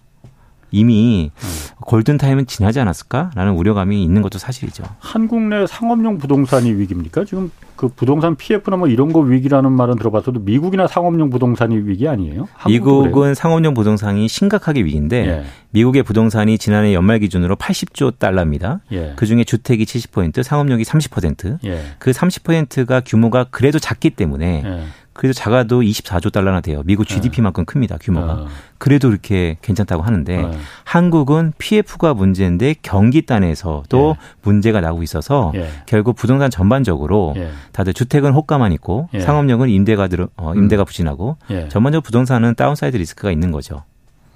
이미 음. 골든 타임은 지나지 않았을까라는 우려감이 있는 것도 사실이죠. 한국 내 상업용 부동산이 위기입니까? 지금 그 부동산 PF나 뭐 이런 거 위기라는 말은 들어봤어도 미국이나 상업용 부동산이 위기 아니에요? 미국은 그래요? 상업용 부동산이 심각하게 위기인데 예. 미국의 부동산이 지난해 연말 기준으로 80조 달러입니다. 예. 그 중에 주택이 70%, 상업용이 30%. 예. 그 30%가 규모가 그래도 작기 때문에 예. 그래도 작아도 24조 달러나 돼요. 미국 GDP만큼 큽니다. 규모가. 어. 그래도 이렇게 괜찮다고 하는데 어. 한국은 PF가 문제인데 경기 단에서도 예. 문제가 나고 있어서 예. 결국 부동산 전반적으로 예. 다들 주택은 호가만 있고 예. 상업용은 임대가 들어 어, 임대가 음. 부진하고 예. 전반적으로 부동산은 downside risk가 있는 거죠.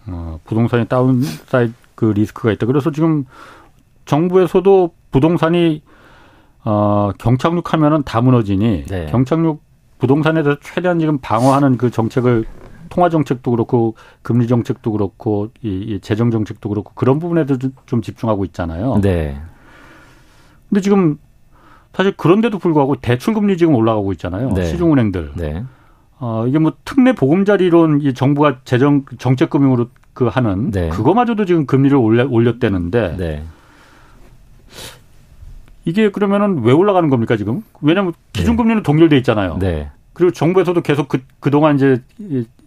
어, 부동산이 downside 그 risk가 있다. 그래서 지금 정부에서도 부동산이 어, 경착륙하면은 다 무너지니 네. 경착륙 부동산에 대해서 최대한 지금 방어하는 그 정책을 통화 정책도 그렇고 금리 정책도 그렇고 이, 재정 정책도 그렇고 그런 부분에도 좀 집중하고 있잖아요. 네. 근데 지금 사실 그런데도 불구하고 대출 금리 지금 올라가고 있잖아요. 네. 시중은행들. 네. 어, 이게 뭐 특례 보금자리론 이 정부가 재정 정책 금융으로 그 하는 네. 그거마저도 지금 금리를 올려 올렸대는데 네. 이게 그러면은 왜 올라가는 겁니까 지금? 왜냐하면 기준금리는 네. 동결돼 있잖아요. 네. 그리고 정부에서도 계속 그 그동안 이제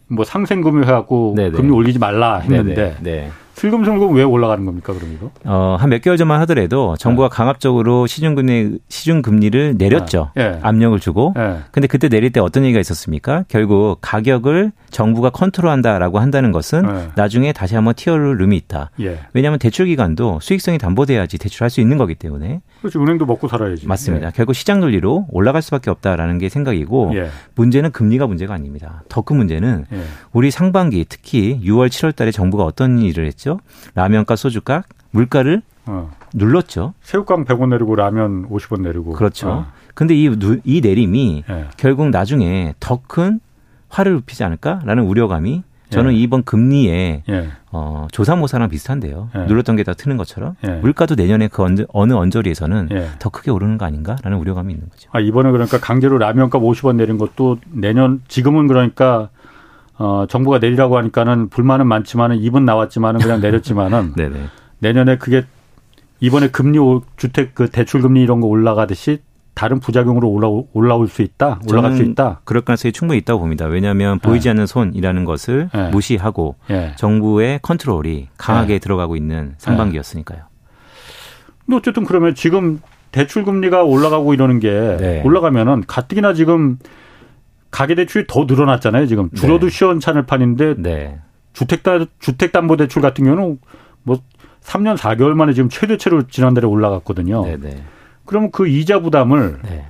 뭐 상생금융 해갖고 네, 네. 금리 올리지 말라 했는데 네, 슬금슬금 왜 올라가는 겁니까, 그럼 이거? 어, 한 몇 개월 전만 하더라도 정부가 네. 강압적으로 시중금리, 시중금리를 내렸죠. 네. 압력을 주고. 네. 근데 그때 내릴 때 어떤 얘기가 있었습니까? 결국 가격을 정부가 컨트롤한다라고 한다는 것은 네. 나중에 다시 한번 티어를 룸이 있다. 예. 왜냐하면 대출 기간도 수익성이 담보돼야지 대출할 수 있는 거기 때문에. 그렇죠. 은행도 먹고 살아야지. 맞습니다. 예. 결국 시장 논리로 올라갈 수밖에 없다라는 게 생각이고 예. 문제는 금리가 문제가 아닙니다. 더 큰 문제는 예. 우리 상반기 특히 6월, 7월 달에 정부가 어떤 일을 했죠? 라면값, 소주값, 물가를 어. 눌렀죠. 새우깡 100원 내리고 라면 50원 내리고. 그렇죠. 어. 근데 이, 이 내림이 예. 결국 나중에 더 큰 화를 입히지 않을까라는 우려감이 저는 예. 이번 금리에 예. 어, 조사모사랑 비슷한데요. 예. 눌렀던 게 다 트는 것처럼 예. 물가도 내년에 그 언, 어느 언저리에서는 예. 더 크게 오르는 거 아닌가라는 우려감이 있는 거죠. 아, 이번에 그러니까 강제로 라면값 50원 내린 것도 내년 지금은 그러니까 어, 정부가 내리라고 하니까는 불만은 많지만은 입은 나왔지만은 그냥 내렸지만은 내년에 그게 이번에 금리 주택 그 대출 금리 이런 거 올라가듯이 다른 부작용으로 올라올, 올라올 수 있다, 올라갈 수 있다. 그럴 가능성이 충분히 있다고 봅니다. 왜냐하면 보이지 네. 않는 손이라는 것을 네. 무시하고 네. 정부의 컨트롤이 강하게 네. 들어가고 있는 상반기였으니까요. 근데 어쨌든 그러면 지금 대출 금리가 올라가고 이러는 게 네. 올라가면은 가뜩이나 지금 가계 대출이 더 늘어났잖아요. 지금 줄어도 네. 시원찮을 판인데 주택 주택담보 대출 같은 경우는 뭐 3년 4개월 만에 지금 최대치로 지난달에 올라갔거든요. 네네. 그러면 그 이자 부담을 네.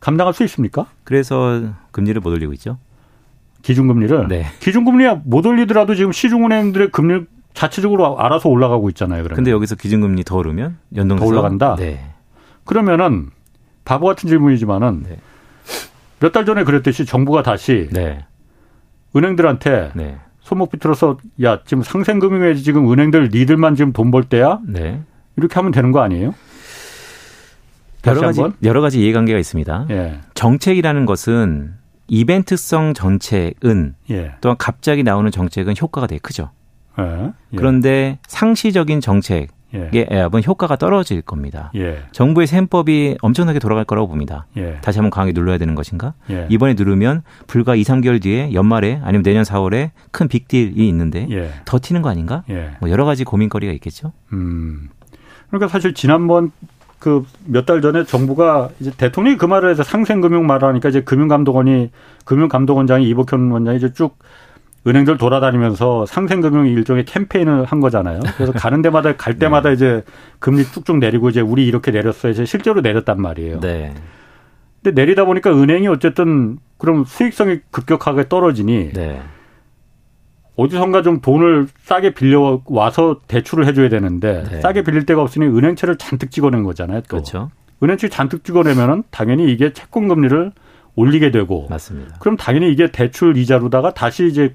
감당할 수 있습니까? 그래서 금리를 못 올리고 있죠. 기준금리를 네. 기준금리 못 올리더라도 지금 시중은행들의 금리 자체적으로 알아서 올라가고 있잖아요. 그러면. 근데 여기서 기준금리 더 오르면 연동해서 더 올라간다. 네. 그러면은 바보 같은 질문이지만은 네. 몇 달 전에 그랬듯이 정부가 다시 네. 은행들한테 네. 손목 비틀어서 야 지금 상생금융에 지금 은행들 니들만 지금 돈 벌 때야 네. 이렇게 하면 되는 거 아니에요? 여러 가지 여러 가지 이해관계가 있습니다. 예. 정책이라는 것은 이벤트성 정책은 예. 또한 갑자기 나오는 정책은 효과가 되게 크죠. 예. 예. 그런데 상시적인 정책 의 애압은 효과가 떨어질 겁니다. 예. 정부의 셈법이 엄청나게 돌아갈 거라고 봅니다. 예. 다시 한번 강하게 눌러야 되는 것인가? 예. 이번에 누르면 불과 2, 3개월 뒤에 연말에 아니면 내년 4월에 큰 빅딜이 있는데 더 튀는 거 아닌가? 뭐 여러 가지 고민거리가 있겠죠. 음. 그러니까 사실 지난번 그 몇 달 전에 정부가 이제 대통령이 그 말을 해서 상생금융 말을 하니까 이제 금융감독원이 금융감독원장이 이복현 원장이 이제 쭉 은행들 돌아다니면서 상생금융 일종의 캠페인을 한 거잖아요. 그래서 가는 데마다 갈 때마다 네. 이제 금리 쭉쭉 내리고 이제 우리 이렇게 내렸어요. 이제 실제로 내렸단 말이에요. 네. 근데 내리다 보니까 은행이 어쨌든 그럼 수익성이 급격하게 떨어지니 네. 어디선가 좀 돈을 싸게 빌려 와서 대출을 해줘야 되는데 네. 싸게 빌릴 데가 없으니 은행채를 잔뜩 찍어낸 거잖아요. 또. 그렇죠. 은행채 잔뜩 찍어내면은 당연히 이게 채권 금리를 올리게 되고 맞습니다. 그럼 당연히 이게 대출 이자로다가 다시 이제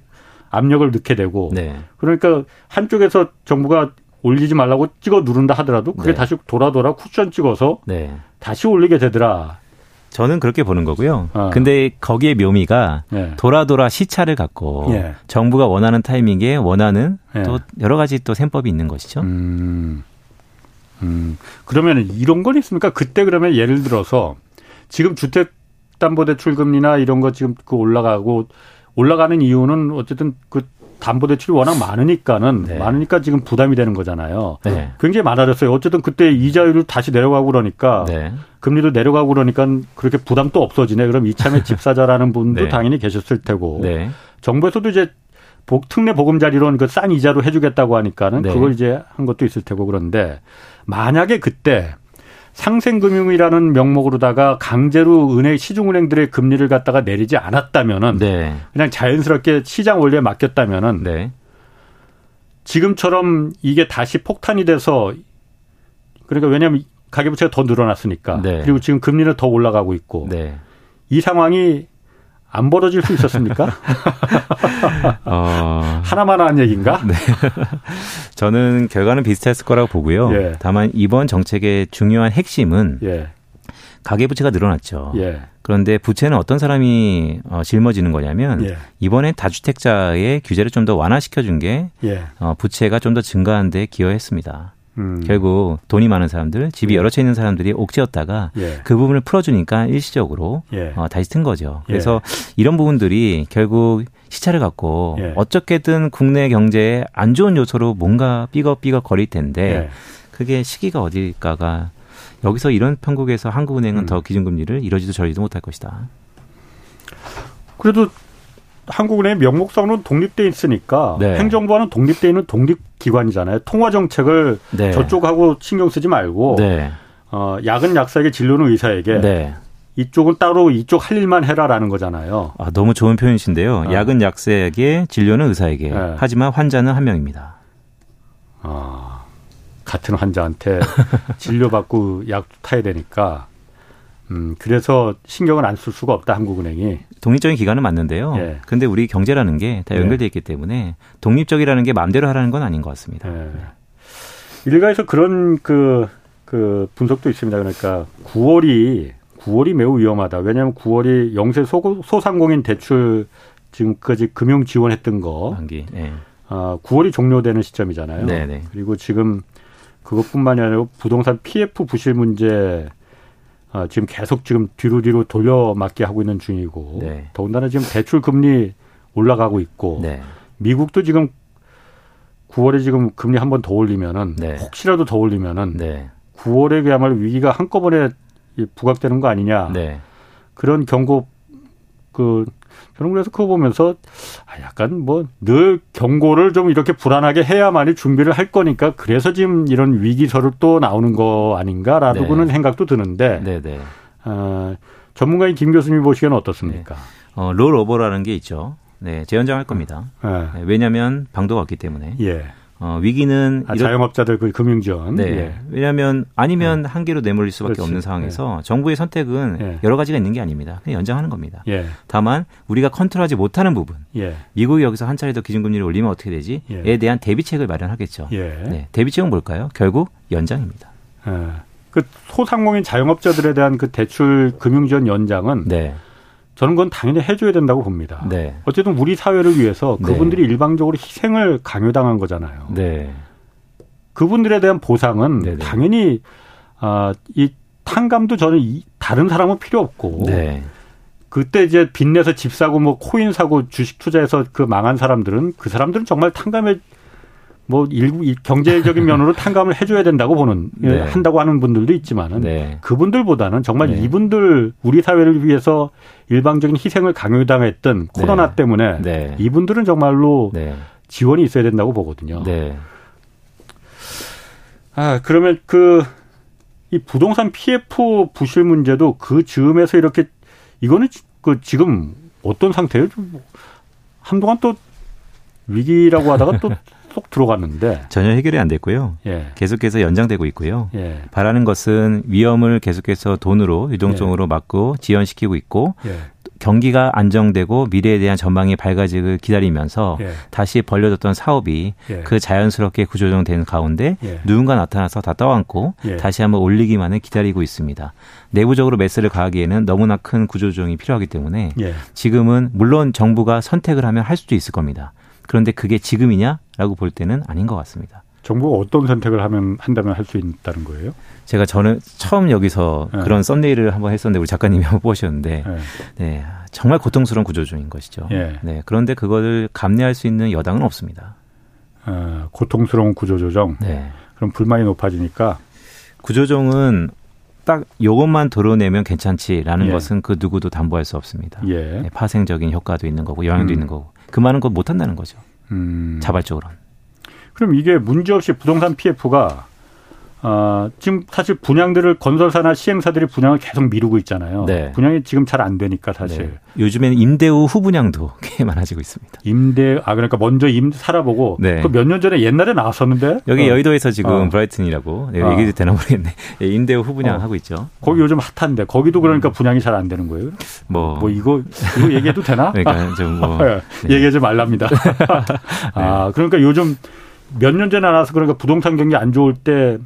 압력을 넣게 되고 네. 그러니까 한쪽에서 정부가 올리지 말라고 찍어 누른다 하더라도 그게 네. 다시 돌아 돌아 쿠션 찍어서 네. 다시 올리게 되더라. 저는 그렇게 보는 거고요. 어. 근데 거기에 묘미가 예. 돌아 돌아 시차를 갖고 예. 정부가 원하는 타이밍에 원하는 예. 또 여러 가지 또 셈법이 있는 것이죠. 음. 음. 그러면 이런 건 있습니까? 그때 그러면 예를 들어서 지금 주택 담보대출금리나 이런 거 지금 그 올라가고 올라가는 이유는 어쨌든 그 담보대출이 워낙 많으니까는 네. 많으니까 지금 부담이 되는 거잖아요. 네. 굉장히 많아졌어요. 어쨌든 그때 이자율을 다시 내려가고 그러니까 네. 금리도 내려가고 그러니까 그렇게 부담 또 없어지네. 그럼 이참에 집 사자라는 분도 네. 당연히 계셨을 테고 네. 정부에서도 이제 복 특례 보금자리론 그 싼 이자로 해주겠다고 하니까는 네. 그걸 이제 한 것도 있을 테고 그런데 만약에 그때 상생금융이라는 명목으로다가 강제로 은행 시중은행들의 금리를 갖다가 내리지 않았다면은 네. 그냥 자연스럽게 시장 원리에 맡겼다면은 네. 지금처럼 이게 다시 폭탄이 돼서 그러니까 왜냐하면 가계부채가 더 늘어났으니까 네. 그리고 지금 금리는 더 올라가고 있고 네. 이 상황이 안 벌어질 수 있었습니까? 어... 하나만 한 얘기인가? 네. 저는 결과는 비슷했을 거라고 보고요. 예. 다만 이번 정책의 중요한 핵심은 예. 가계부채가 늘어났죠. 예. 그런데 부채는 어떤 사람이 어, 짊어지는 거냐면 예. 이번에 다주택자의 규제를 좀 더 완화시켜 준게 예. 어, 부채가 좀 더 증가하는 데 기여했습니다. 음. 결국 돈이 많은 사람들, 집이 예. 여러 채 있는 사람들이 옥죄었다가 예. 그 부분을 풀어주니까 일시적으로 예. 어, 다시 튼 거죠. 예. 그래서 이런 부분들이 결국 시차를 갖고 예. 어떻게든 국내 경제에 안 좋은 요소로 뭔가 삐걱삐걱 거릴 텐데 예. 그게 시기가 어딜까가 여기서 이런 편국에서 한국은행은 음. 더 기준금리를 이러지도 저러지도 못할 것이다. 그래도 한국은행 명목상으로는 독립돼 있으니까 네. 행정부와는 독립돼 있는 독립 기관이잖아요. 통화 정책을 네. 저쪽하고 신경 쓰지 말고 네. 어, 약은 약사에게 진료는 의사에게 네. 이쪽은 따로 이쪽 할 일만 해라라는 거잖아요. 아, 너무 좋은 표현이신데요. 어. 약은 약사에게 진료는 의사에게. 네. 하지만 환자는 한 명입니다. 아, 같은 환자한테 진료받고 약 타야 되니까 음, 그래서 신경을 안 쓸 수가 없다 한국은행이. 독립적인 기관은 맞는데요. 예. 근데 우리 경제라는 게다 예. 연결돼 있기 때문에 독립적이라는 게 마음대로 하라는 건 아닌 것 같습니다. 예. 일가에서 그런 그, 그 분석도 있습니다. 그러니까 9월이 9월이 매우 위험하다. 왜냐하면 9월이 영세 소, 소상공인 대출 지금까지 금융 지원했던 거. 만기. 네. 아, 9월이 종료되는 시점이잖아요. 네네. 네. 그리고 지금 그것뿐만이 아니라 부동산 PF 부실 문제 아, 지금 계속 지금 뒤로 뒤로 돌려막기 하고 있는 중이고 네. 더군다나 지금 대출 금리 올라가고 있고 네. 미국도 지금 9월에 지금 금리 한 번 더 올리면은 네. 혹시라도 더 올리면은 네. 9월에 그야말로 위기가 한꺼번에 부각되는 거 아니냐. 네. 그런 경고 그 저는 그래서 그거 보면서 아 약간 뭐 늘 경고를 좀 이렇게 불안하게 해야만이 준비를 할 거니까 그래서 지금 이런 위기설을 또 나오는 거 아닌가라고는 네. 생각도 드는데 네, 네. 어, 전문가인 김 교수님 보시기에는 어떻습니까? 네. 어, 롤 오버라는 게 있죠. 네, 재연장할 겁니다. 네. 네 왜냐하면 방도가 없기 때문에. 예. 어, 위기는 아, 자영업자들 그 금융지원. 네. 예. 왜냐하면 아니면 네. 한계로 내몰릴 수밖에 그렇지. 없는 상황에서 네. 정부의 선택은 예. 여러 가지가 있는 게 아닙니다. 그냥 연장하는 겁니다. 예. 다만 우리가 컨트롤하지 못하는 부분, 예. 미국이 여기서 한 차례 더 기준금리를 올리면 어떻게 되지?에 예. 대한 대비책을 마련하겠죠. 예. 네. 대비책은 뭘까요? 결국 연장입니다. 그 소상공인 자영업자들에 대한 그 대출 금융지원 연장은 네. 저는 그건 당연히 해줘야 된다고 봅니다. 네. 어쨌든 우리 사회를 위해서 네. 그분들이 네. 일방적으로 희생을 강요당한 거잖아요. 네. 그분들에 대한 보상은 네네. 네. 당연히 아, 이 탕감도 저는 이, 다른 사람은 필요 없고 네. 그때 이제 빚내서 집 사고 뭐 코인 사고 주식 투자해서 그 망한 사람들은 그 사람들은 정말 탕감에 뭐 일부 경제적인 면으로 탕감을 해줘야 된다고 보는 네. 한다고 하는 분들도 있지만은 네. 그분들보다는 정말 네. 이분들 우리 사회를 위해서 일방적인 희생을 강요당했던 코로나 네. 때문에 네. 이분들은 정말로 네. 지원이 있어야 된다고 보거든요. 아 그러면 그 이 부동산 PF 부실 문제도 그 즈음에서 이렇게 이거는 그 지금 어떤 상태예요? 한동안 또 위기라고 하다가 또 쏙 들어갔는데 전혀 해결이 안 됐고요. 예. 계속해서 연장되고 있고요. 예. 바라는 것은 위험을 계속해서 돈으로 유동성으로 예. 막고 지연시키고 있고 예. 경기가 안정되고 미래에 대한 전망이 밝아지길 기다리면서 예. 다시 벌려졌던 사업이 예. 그 자연스럽게 구조정되는 가운데 예. 누군가 나타나서 다 떠안고 예. 다시 한번 올리기만을 기다리고 있습니다. 내부적으로 매스를 가하기에는 너무나 큰 구조조정이 필요하기 때문에 예. 지금은 물론 정부가 선택을 하면 할 수도 있을 겁니다. 그런데 그게 지금이냐라고 볼 때는 아닌 것 같습니다. 정부가 어떤 선택을 하면 한다면 할 수 있다는 거예요? 제가 저는 처음 여기서 네. 그런 썸네일을 한번 했었는데 우리 작가님이 한번 보셨는데 네. 네. 정말 고통스러운 구조조인 것이죠. 네. 네. 그런데 그거를 감내할 수 있는 여당은 없습니다. 어, 고통스러운 구조조정. 네. 그럼 불만이 높아지니까 구조조정은 딱 요것만 드러내면 괜찮지라는 예. 것은 그 누구도 담보할 수 없습니다. 예. 네, 파생적인 효과도 있는 거고 영향도 음. 있는 거고 그 말은 그거 못 한다는 거죠. 음. 자발적으로는. 그럼 이게 문제없이 부동산 PF가 어, 지금 사실 분양들을 건설사나 시행사들이 분양을 계속 미루고 있잖아요. 네. 분양이 지금 잘 안 되니까 사실. 네. 요즘에는 임대 후 후분양도 꽤 많아지고 있습니다. 임대 아 그러니까 먼저 임 살아보고 네. 그 몇 년 전에 옛날에 나왔었는데 여기 어. 여의도에서 지금 어. 브라이튼이라고 네, 어. 얘기도 되나 모르겠네. 예, 임대 후 후분양 어. 하고 있죠. 거기 요즘 핫한데 거기도 그러니까 음. 분양이 잘 안 되는 거예요. 뭐, 뭐 이거 이거 얘기해도 되나? 그러니까 좀뭐 네. 얘기하지 말랍니다. 아 그러니까 요즘 몇 년 전에 나와서 그러니까 부동산 경기 안 좋을 때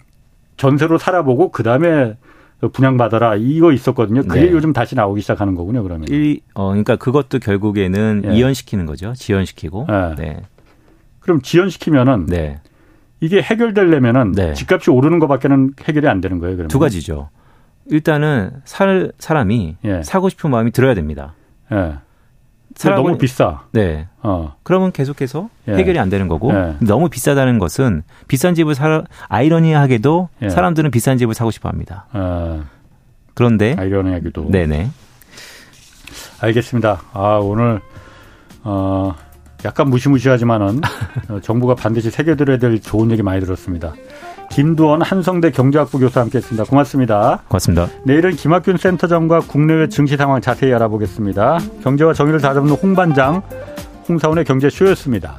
전세로 살아보고 그 다음에 분양받아라 이거 있었거든요. 그게 네. 요즘 다시 나오기 시작하는 거군요. 그러면. 이, 어, 그러니까 그것도 결국에는 네. 이연시키는 거죠. 지연시키고. 네. 네. 그럼 지연시키면은 네. 이게 해결되려면은 네. 집값이 오르는 것밖에는 해결이 안 되는 거예요. 그러면. 두 가지죠. 일단은 살 사람이 예. 사고 싶은 마음이 들어야 됩니다. 예. 너무 비싸. 네. 어. 그러면 계속해서 예. 해결이 안 되는 거고 예. 너무 비싸다는 것은 비싼 집을 사 아이러니하게도 예. 사람들은 비싼 집을 사고 싶어 합니다. 어. 그런데 아이러니하게도 네네. 알겠습니다. 아 오늘 어 약간 무시무시하지만은 어, 정부가 반드시 새겨들어야 될 좋은 얘기 많이 들었습니다. 김두원 한성대 경제학부 교수와 함께했습니다. 고맙습니다. 고맙습니다. 내일은 김학균 센터장과 국내외 증시 상황 자세히 알아보겠습니다. 경제와 정의를 다잡는 홍반장 홍사원의 경제쇼였습니다.